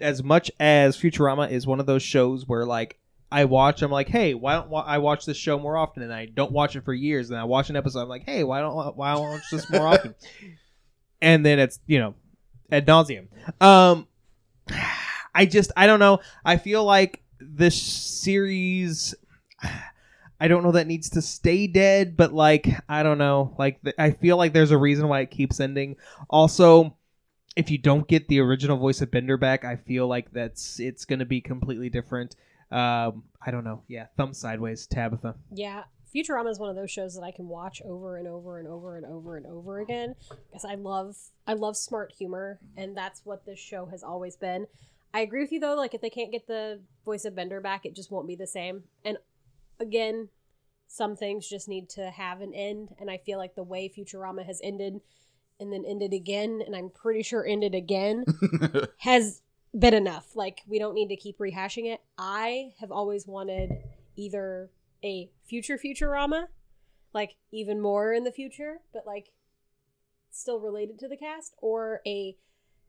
as much as Futurama is one of those shows where like I watch, I'm like, hey, why don't wa- I watch this show more often? And I don't watch it for years, and I watch an episode, I'm like, hey, why don't why don't I watch this more often? and then it's you know ad nauseum. Um, I just I don't know. I feel like this series. I don't know that needs to stay dead, but like I don't know. Like I feel like there's a reason why it keeps ending. Also, if you don't get the original voice of Bender back, I feel like that's it's going to be completely different. Um, I don't know. Yeah, thumb sideways, Tabitha. Yeah, Futurama is one of those shows that I can watch over and over and over and over and over again because I love I love smart humor and that's what this show has always been. I agree with you though, like if they can't get the voice of Bender back, it just won't be the same. And again, some things just need to have an end, and I feel like the way Futurama has ended and then ended again, and I'm pretty sure ended again, has been enough. Like we don't need to keep rehashing it. I have always wanted either a future Futurama, like even more in the future, but like still related to the cast, or a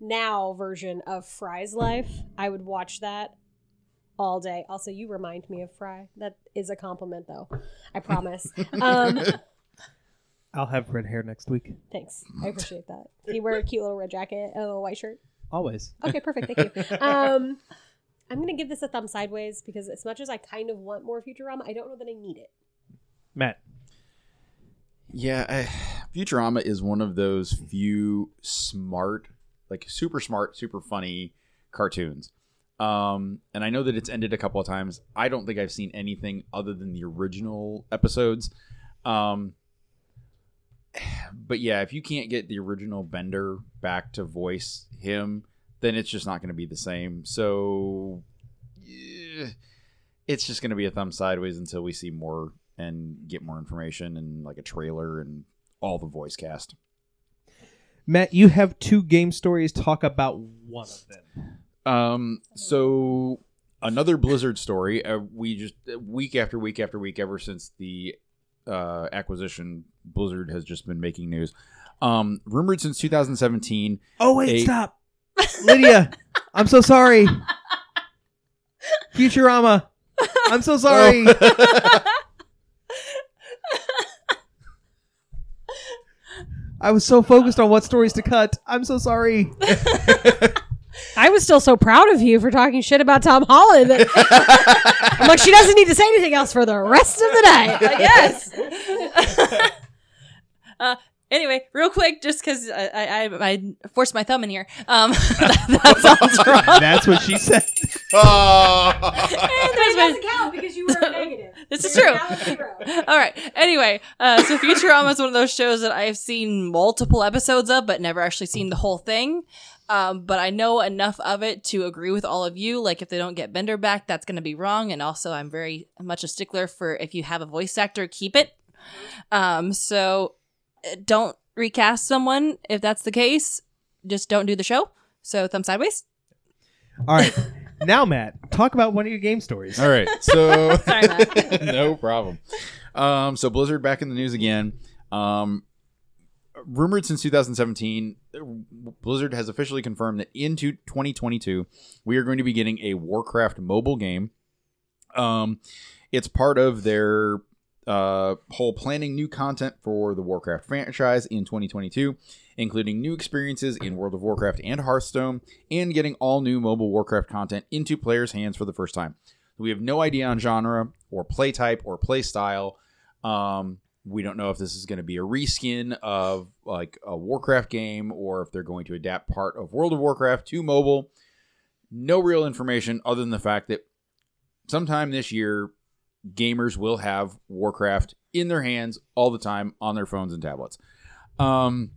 now version of Fry's life. I would watch that all day. Also, you remind me of Fry. That is a compliment, though. I promise. Um, I'll have red hair next week. thanks. I appreciate that. Can you wear a cute little red jacket and a little white shirt? Always. Okay, perfect. Thank you. Um, I'm gonna give this a thumb sideways because as much as I kind of want more Futurama, I don't know that I need it. Matt. Yeah, I, Futurama is one of those few smart, like super smart, super funny cartoons. Um, and I know that it's ended a couple of times. I don't think I've seen anything other than the original episodes. Um, but yeah, if you can't get the original Bender back to voice him, then it's just not going to be the same. So it's just going to be a thumb sideways until we see more and get more information and like a trailer and all the voice cast. Matt, you have two game stories. Talk about one of them. Um, so another Blizzard story. Uh, we just week after week after week ever since the uh, acquisition, Blizzard has just been making news. Um, rumored since 2017. Oh wait, A- stop, Lydia. I'm so sorry. Futurama. I'm so sorry. I was so focused on what stories to cut. I'm so sorry. I was still so proud of you for talking shit about Tom Holland. I'm like, she doesn't need to say anything else for the rest of the night. I guess. uh, anyway, real quick, just because I, I, I, I forced my thumb in here. Um, that sounds wrong. That's what she said. oh. And there's my- count because you were negative. This is true. All right. Anyway, uh, so Futurama is one of those shows that I've seen multiple episodes of, but never actually seen the whole thing. Um, but I know enough of it to agree with all of you. Like, if they don't get Bender back, that's going to be wrong. And also, I'm very much a stickler for if you have a voice actor, keep it. Um, so uh, don't recast someone if that's the case. Just don't do the show. So, thumb sideways. All right. Now, Matt, talk about one of your game stories. All right. So Sorry, Matt. no problem. Um, so Blizzard back in the news again. Um, rumored since 2017, Blizzard has officially confirmed that into 2022 we are going to be getting a Warcraft mobile game. Um, it's part of their uh, whole planning new content for the Warcraft franchise in 2022, including new experiences in World of Warcraft and Hearthstone, and getting all new mobile Warcraft content into players' hands for the first time. We have no idea on genre or play type or play style. Um, we don't know if this is going to be a reskin of like a Warcraft game or if they're going to adapt part of World of Warcraft to mobile. No real information other than the fact that sometime this year, gamers will have Warcraft in their hands all the time on their phones and tablets. Um,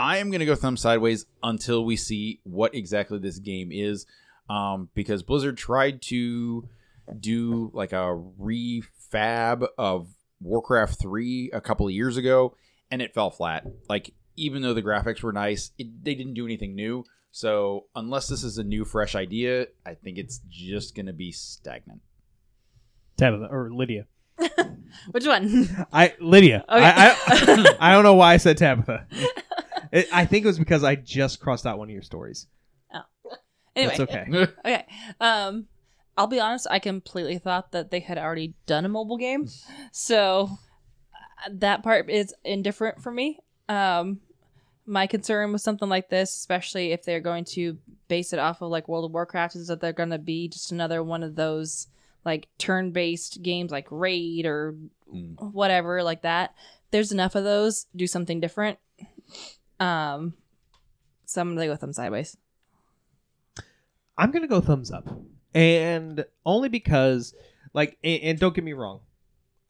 I am going to go thumb sideways until we see what exactly this game is, um, because Blizzard tried to do like a refab of Warcraft 3 a couple of years ago, and it fell flat. Like, even though the graphics were nice, it, they didn't do anything new. So unless this is a new, fresh idea, I think it's just going to be stagnant. Tabitha or Lydia. Which one? I Lydia. Okay. I, I I don't know why I said Tabitha. It, I think it was because I just crossed out one of your stories. Oh. anyway, That's okay. okay. Um, I'll be honest. I completely thought that they had already done a mobile game, so uh, that part is indifferent for me. Um, my concern with something like this, especially if they're going to base it off of like World of Warcraft, is that they're going to be just another one of those like turn-based games like Raid or Mm. whatever like that. There's enough of those. Do something different. Um, so I'm gonna go them sideways. I'm gonna go thumbs up, and only because, like, and, and don't get me wrong,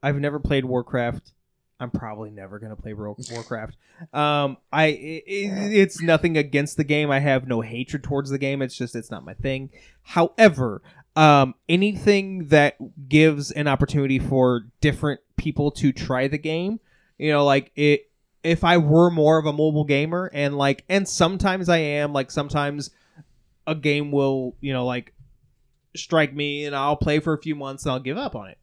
I've never played Warcraft. I'm probably never gonna play War- Warcraft. Um, I it- it's nothing against the game. I have no hatred towards the game. It's just it's not my thing. However, um, anything that gives an opportunity for different people to try the game, you know, like it. If I were more of a mobile gamer, and like, and sometimes I am, like sometimes a game will, you know, like strike me and I'll play for a few months and I'll give up on it.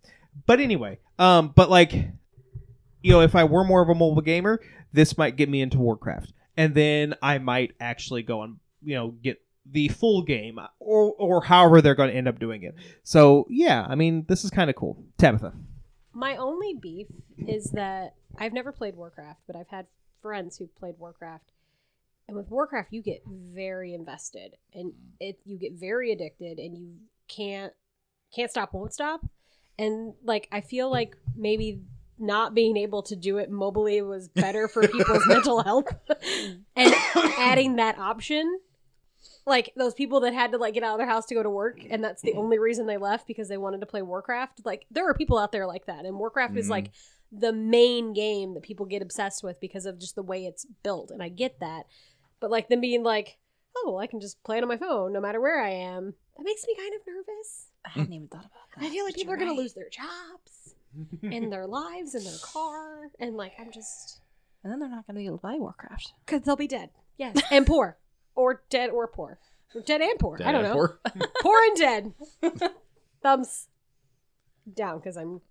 But anyway, um but like you know, if I were more of a mobile gamer, this might get me into Warcraft. And then I might actually go and, you know, get the full game or or however they're going to end up doing it. So, yeah, I mean, this is kind of cool. Tabitha. My only beef is that I've never played Warcraft, but I've had friends who played Warcraft. And with Warcraft, you get very invested and it you get very addicted and you can't can't stop, won't stop. And like I feel like maybe not being able to do it mobily was better for people's mental health. and adding that option like those people that had to like get out of their house to go to work and that's the only reason they left because they wanted to play warcraft. Like there are people out there like that and warcraft is Mhm. like the main game that people get obsessed with because of just the way it's built and i get that. But like them being like oh well, i can just play it on my phone no matter where i am that makes me kind of nervous. I hadn't even thought about that. i feel like but people are you're gonna lose their jobs and their lives and their car and like i'm just and then they're not gonna be able to buy Warcraft. because they'll be dead. Yes and poor or dead or poor Or dead and poor i don't know Or- poor and dead. Thumbs down because I'm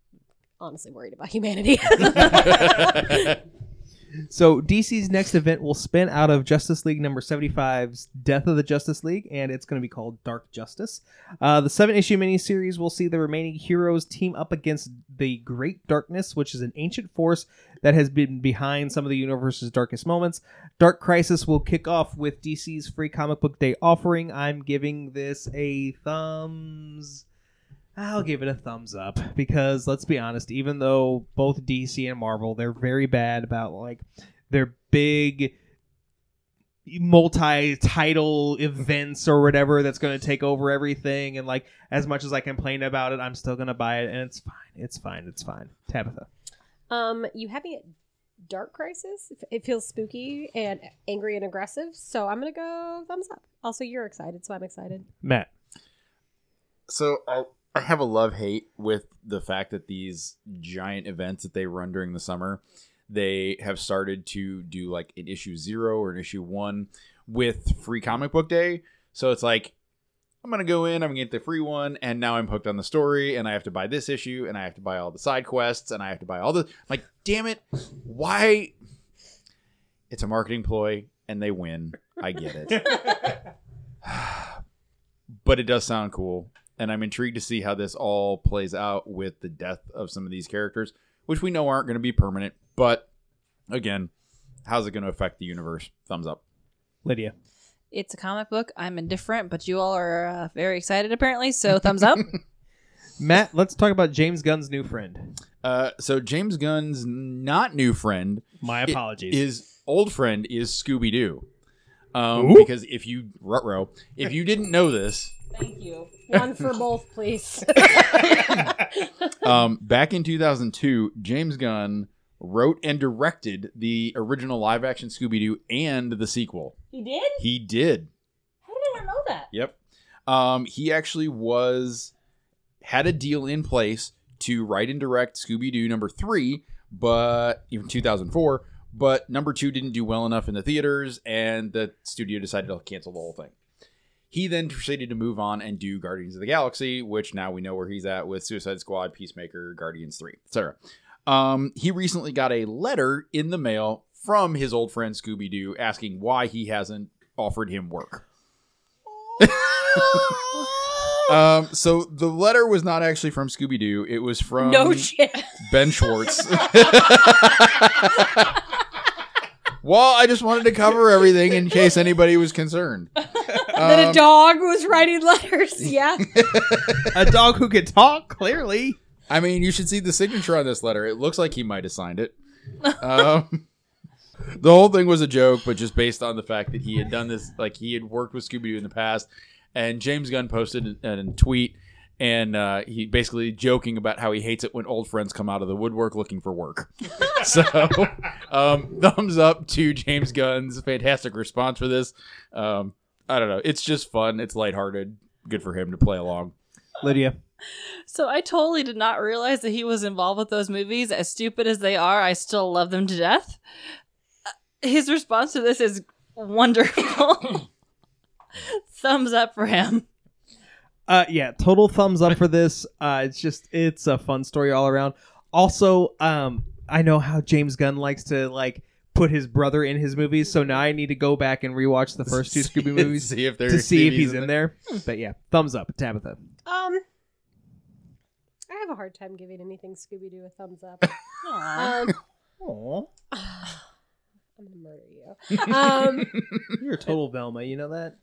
honestly worried about humanity. So DC's next event will spin out of Justice League number 75's Death of the Justice League, and it's going to be called Dark Justice. Uh, the seven issue miniseries will see the remaining heroes team up against the Great Darkness, which is an ancient force that has been behind some of the universe's darkest moments. Dark Crisis will kick off with DC's free comic book day offering. I'm giving this a thumbs. I'll give it a thumbs up because let's be honest, even though both DC and Marvel, they're very bad about like their big multi-title events or whatever that's going to take over everything and like as much as I complain about it, I'm still going to buy it and it's fine. It's fine. It's fine. Tabitha. um, you having it dark crisis? It feels spooky and angry and aggressive, so I'm gonna go thumbs up. Also, you're excited, so I'm excited. Matt. so I, I have a love hate with the fact that these giant events that they run during the summer, they have started to do like an issue zero or an issue one with free comic book day. So it's like I'm gonna go in, I'm gonna get the free one, and now I'm hooked on the story, and I have to buy this issue, and I have to buy all the side quests, and I have to buy all the like, damn it, why? It's a marketing ploy, and they win. I get it. but it does sound cool and i'm intrigued to see how this all plays out with the death of some of these characters which we know aren't going to be permanent but again how's it going to affect the universe thumbs up Lydia. It's a comic book. I'm indifferent, but you all are uh, very excited apparently. So thumbs up. Matt, let's talk about James Gunn's new friend. uh, so james gunn's not new friend My apologies. his old friend is scooby-doo um, because if you Rutrow, if you didn't know this Thank you. One for both, please. um, back in 2002 james gunn wrote and directed the original live action scooby-doo and the sequel He did? he did How did I not know that? Yep. Um, he actually was had a deal in place to write and direct Scooby Doo number three, but even 2004. but number two didn't do well enough in the theaters, and the studio decided to cancel the whole thing. He then proceeded to move on and do Guardians of the Galaxy, which now we know where he's at with Suicide Squad, Peacemaker, Guardians 3, etc. Um, he recently got a letter in the mail from his old friend Scooby Doo asking why he hasn't offered him work. um, so the letter was not actually from Scooby Doo. It was from no. Ben Schwartz. well, I just wanted to cover everything in case anybody was concerned. That a Um, dog was writing letters. Yeah. a dog who could talk, clearly. I mean, you should see the signature on this letter. It looks like he might have signed it. Um, the whole thing was a joke, but just based on the fact that he had done this, like he had worked with Scooby Doo in the past, and James Gunn posted a, a tweet, and uh, he basically joking about how he hates it when old friends come out of the woodwork looking for work. so, um, thumbs up to James Gunn's fantastic response for this. Um, I don't know, it's just fun. It's lighthearted. Good for him to play along. Lydia. So I totally did not realize that he was involved with those movies. As stupid as they are, I still love them to death. Uh, His response to this is wonderful. Thumbs up for him. Uh, yeah, total thumbs up for this. Uh, it's just it's a fun story all around. Also, um, I know how James Gunn likes to like put his brother in his movies, so now I need to go back and rewatch the first two Scooby movies see if, to see if he's in there. But yeah, thumbs up, Tabitha. Um, I have a hard time giving anything Scooby Doo a thumbs up. Um, Aww. I'm gonna murder you. Um, You're a total Velma, you know that?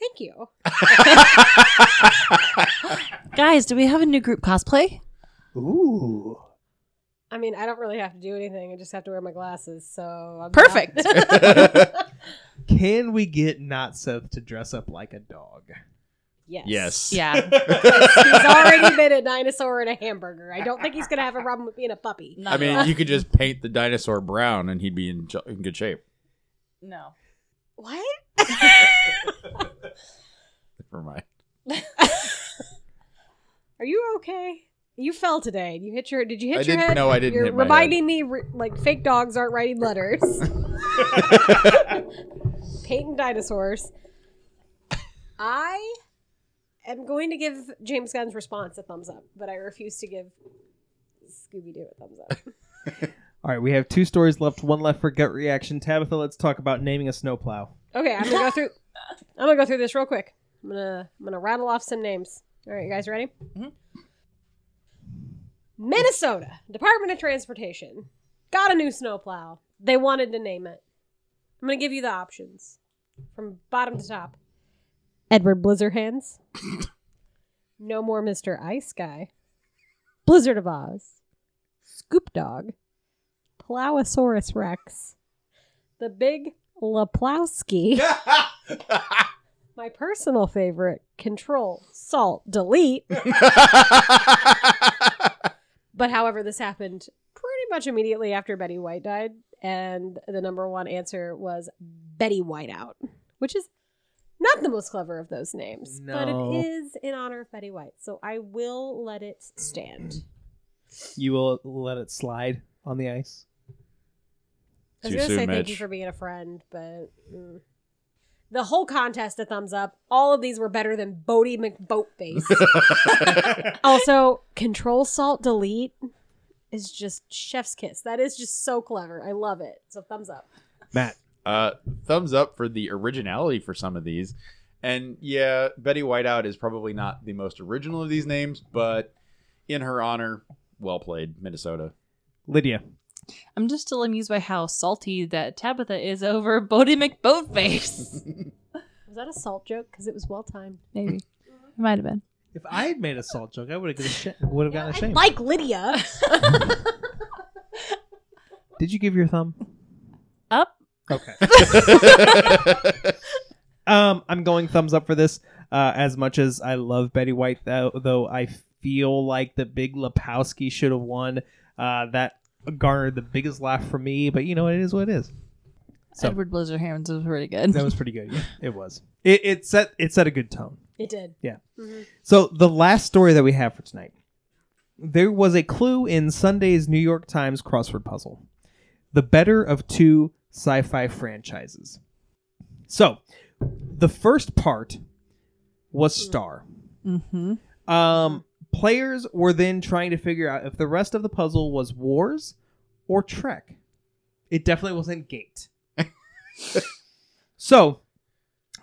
thank you. Guys, do we have a new group cosplay? Ooh. I mean, I don't really have to do anything. I just have to wear my glasses. So I'm Perfect. Can we get Not Seth to dress up like a dog? yes. yes. Yeah. He's already been a dinosaur and a hamburger. I don't think he's gonna have a problem with being a puppy. Not I mean, you could just paint the dinosaur brown and he'd be in, jo- in good shape. no. What? Never mind. Are you okay? You fell today. You hit your. Did you hit I your didn't- head? no, I didn't You're hit my head. reminding me re- like fake dogs aren't writing letters. Painting dinosaurs. I am going to give James Gunn's response a thumbs up, but I refuse to give Scooby Doo a thumbs up. All right, we have two stories left. One left for gut reaction. Tabitha, let's talk about naming a snowplow. Okay, I'm gonna go through. I'm gonna go through this real quick. I'm gonna I'm gonna rattle off some names. All right, you guys ready? Mhm. Minnesota Department of Transportation got a new snowplow. They wanted to name it. I'm gonna give you the options from bottom to top. Edward Blizzardhands. no more Mr. Ice Guy. Blizzard of Oz. Scoop Dog. Plowosaurus Rex. The Big Laplowski. My personal favorite, Control, Salt, Delete. But however, this happened pretty much immediately after Betty White died, and the number one answer was Betty Whiteout, which is not the most clever of those names, no. but it is in honor of Betty White. So I will let it stand. You will let it slide on the ice. I was Too gonna soon, say thank you for being a friend, but mm. The whole contest a thumbs up. All of these were better than Boaty McBoatface. also, Control Salt Delete is just chef's kiss. That is just so clever. I love it. So thumbs up. Matt. uh, thumbs up for the originality for some of these. And yeah, Betty Whiteout is probably not the most original of these names, but in her honor, well played, Minnesota. Lydia. I'm just still amused by how salty that Tabitha is over Boaty McBoatface. Was that a salt joke? Because it was well timed. Maybe. It might have been. If I had made a salt joke, I would have sh- would have gotten a I shame. like Lydia. Did you give your thumb? Up. Okay. um, I'm going thumbs up for this. Uh, as much as I love Betty White, though, though I feel like the Big Lapowski should have won. Uh, that garnered the biggest laugh from me, but you know it is what it is. So Edward Blizzardhands was pretty good. that was pretty good. Yeah, it was. It, it set it set a good tone. it did. Yeah. Mhm. So the last story that we have for tonight, there was a clue in Sunday's New York Times crossword puzzle. the better of two sci-fi franchises. So, the first part was Star. Mm-hmm. Um, players were then trying to figure out if the rest of the puzzle was Wars or Trek. It definitely wasn't Gate. so,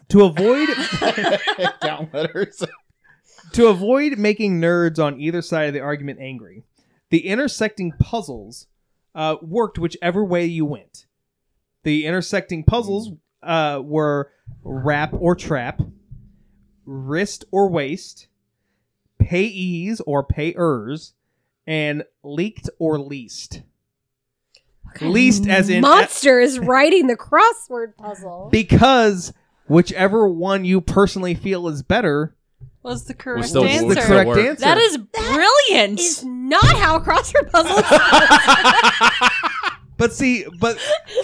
to avoid Down letters. to avoid making nerds on either side of the argument angry, the intersecting puzzles uh, worked whichever way you went. The intersecting puzzles uh, were wrap or trap, wrist or waist, payees or payers, and leaked or leased. Least as in monster is writing the crossword puzzle. because whichever one you personally feel is better Was the correct still- is answer? the correct answer. That is brilliant. Is not how crossword puzzles. But see, but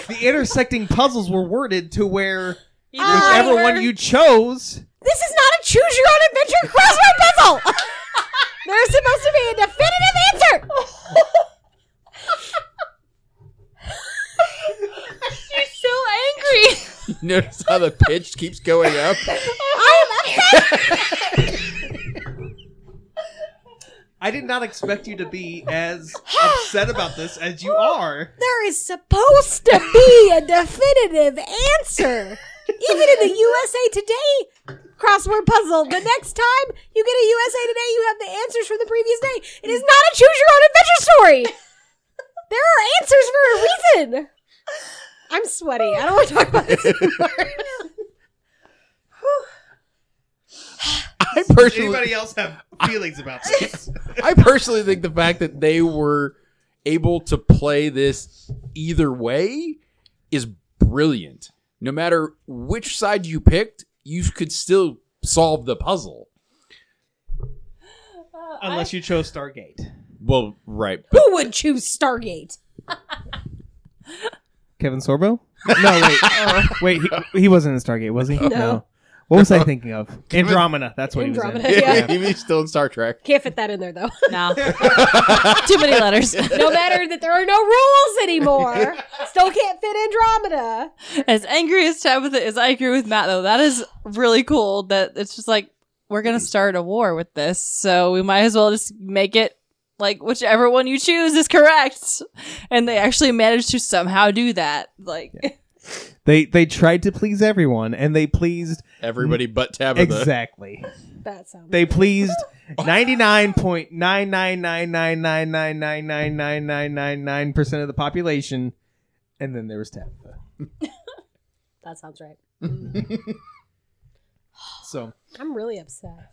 the intersecting puzzles were worded to where Either whichever ah, way. one you chose. this is not a choose your own adventure crossword puzzle. There's supposed to be a definitive answer. She's so angry. Notice how the pitch keeps going up. I am upset! I did not expect you to be as upset about this as you are. There is supposed to be a definitive answer. Even in the USA Today crossword puzzle, the next time you get a USA Today, you have the answers from the previous day. It is not a choose your own adventure story. There are answers for a reason. I'm sweaty. I don't want to talk about this anymore. I personally, Anybody else have feelings about this? I personally think the fact that they were able to play this either way is brilliant. No matter which side you picked, you could still solve the puzzle. Uh, Unless you chose Stargate. Well, right, but Who would choose Stargate? Kevin Sorbo? No, wait. wait, he, he wasn't in Stargate, was he? No. What was I thinking of? Andromeda. That's what Andromeda, he was in. yeah. maybe he's still in Star Trek. Can't fit that in there though. No. Too many letters. no matter that there are no rules anymore, still can't fit Andromeda. As angry as Tabitha is, I agree with Matt though. That is really cool that it's just like we're gonna mm-hmm. start a war with this, so we might as well just make it like whichever one you choose is correct. And they actually managed to somehow do that. Like They they tried to please everyone, and they pleased Everybody but Tabitha. exactly. That sounds. They pleased ninety nine point nine nine nine nine nine nine nine nine nine nine nine nine percent of the population, and then there was Tabitha. that sounds right. So I'm really upset.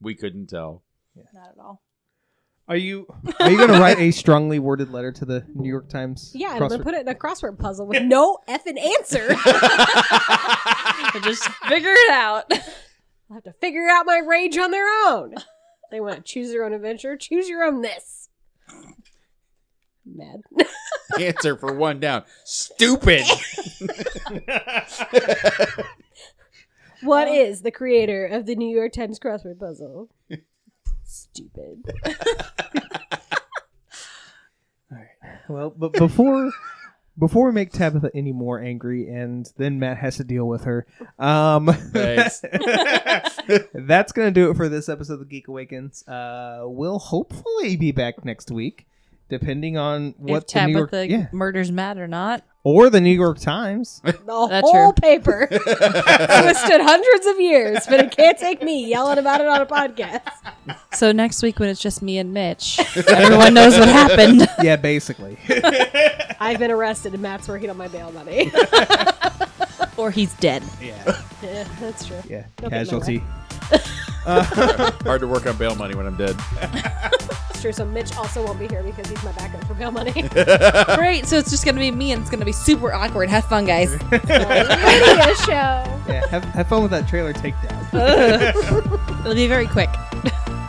We couldn't tell. not at all. Are you are you going to write a strongly worded letter to the New York Times? Yeah, I'm gonna crossword- put it in a crossword puzzle with no effing answer. So just figure it out. I'll have to figure out my rage on their own. They want to choose their own adventure. Choose your own this. Mad. Answer for one down. Stupid. What is the creator of the New York Times crossword puzzle? Stupid. All right. Well, but before before we make Tabitha any more angry, and then Matt has to deal with her. Um, Thanks. that's gonna do it for this episode of Geek Awakens. Uh, we'll hopefully be back next week, depending on what if the New York Tabitha yeah murders Matt or not. or the New York Times. The That's whole true. paper twisted hundreds of years, but it can't take me yelling about it on a podcast. So next week when it's just me and Mitch, everyone knows what happened. yeah, basically. I've been arrested and Matt's working on my bail money. or he's dead. yeah, yeah, that's true. yeah. Don't get Casualty. Hard to work on bail money when I'm dead. It's true. So Mitch also won't be here because he's my backup for bail money. Great. So it's just gonna be me, and it's gonna be super awkward. Have fun, guys. Radio show. Yeah, have, have fun with that trailer takedown. It'll be very quick.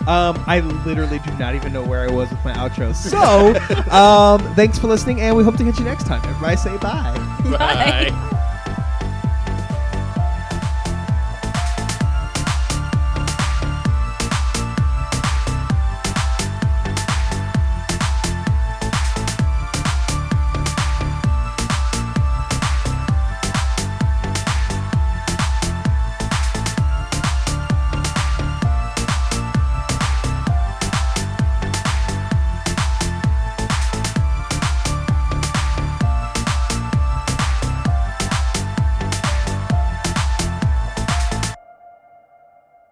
Um, I literally do not even know where I was with my outro. So, um, thanks for listening, and we hope to catch you next time. Everybody say bye. Bye.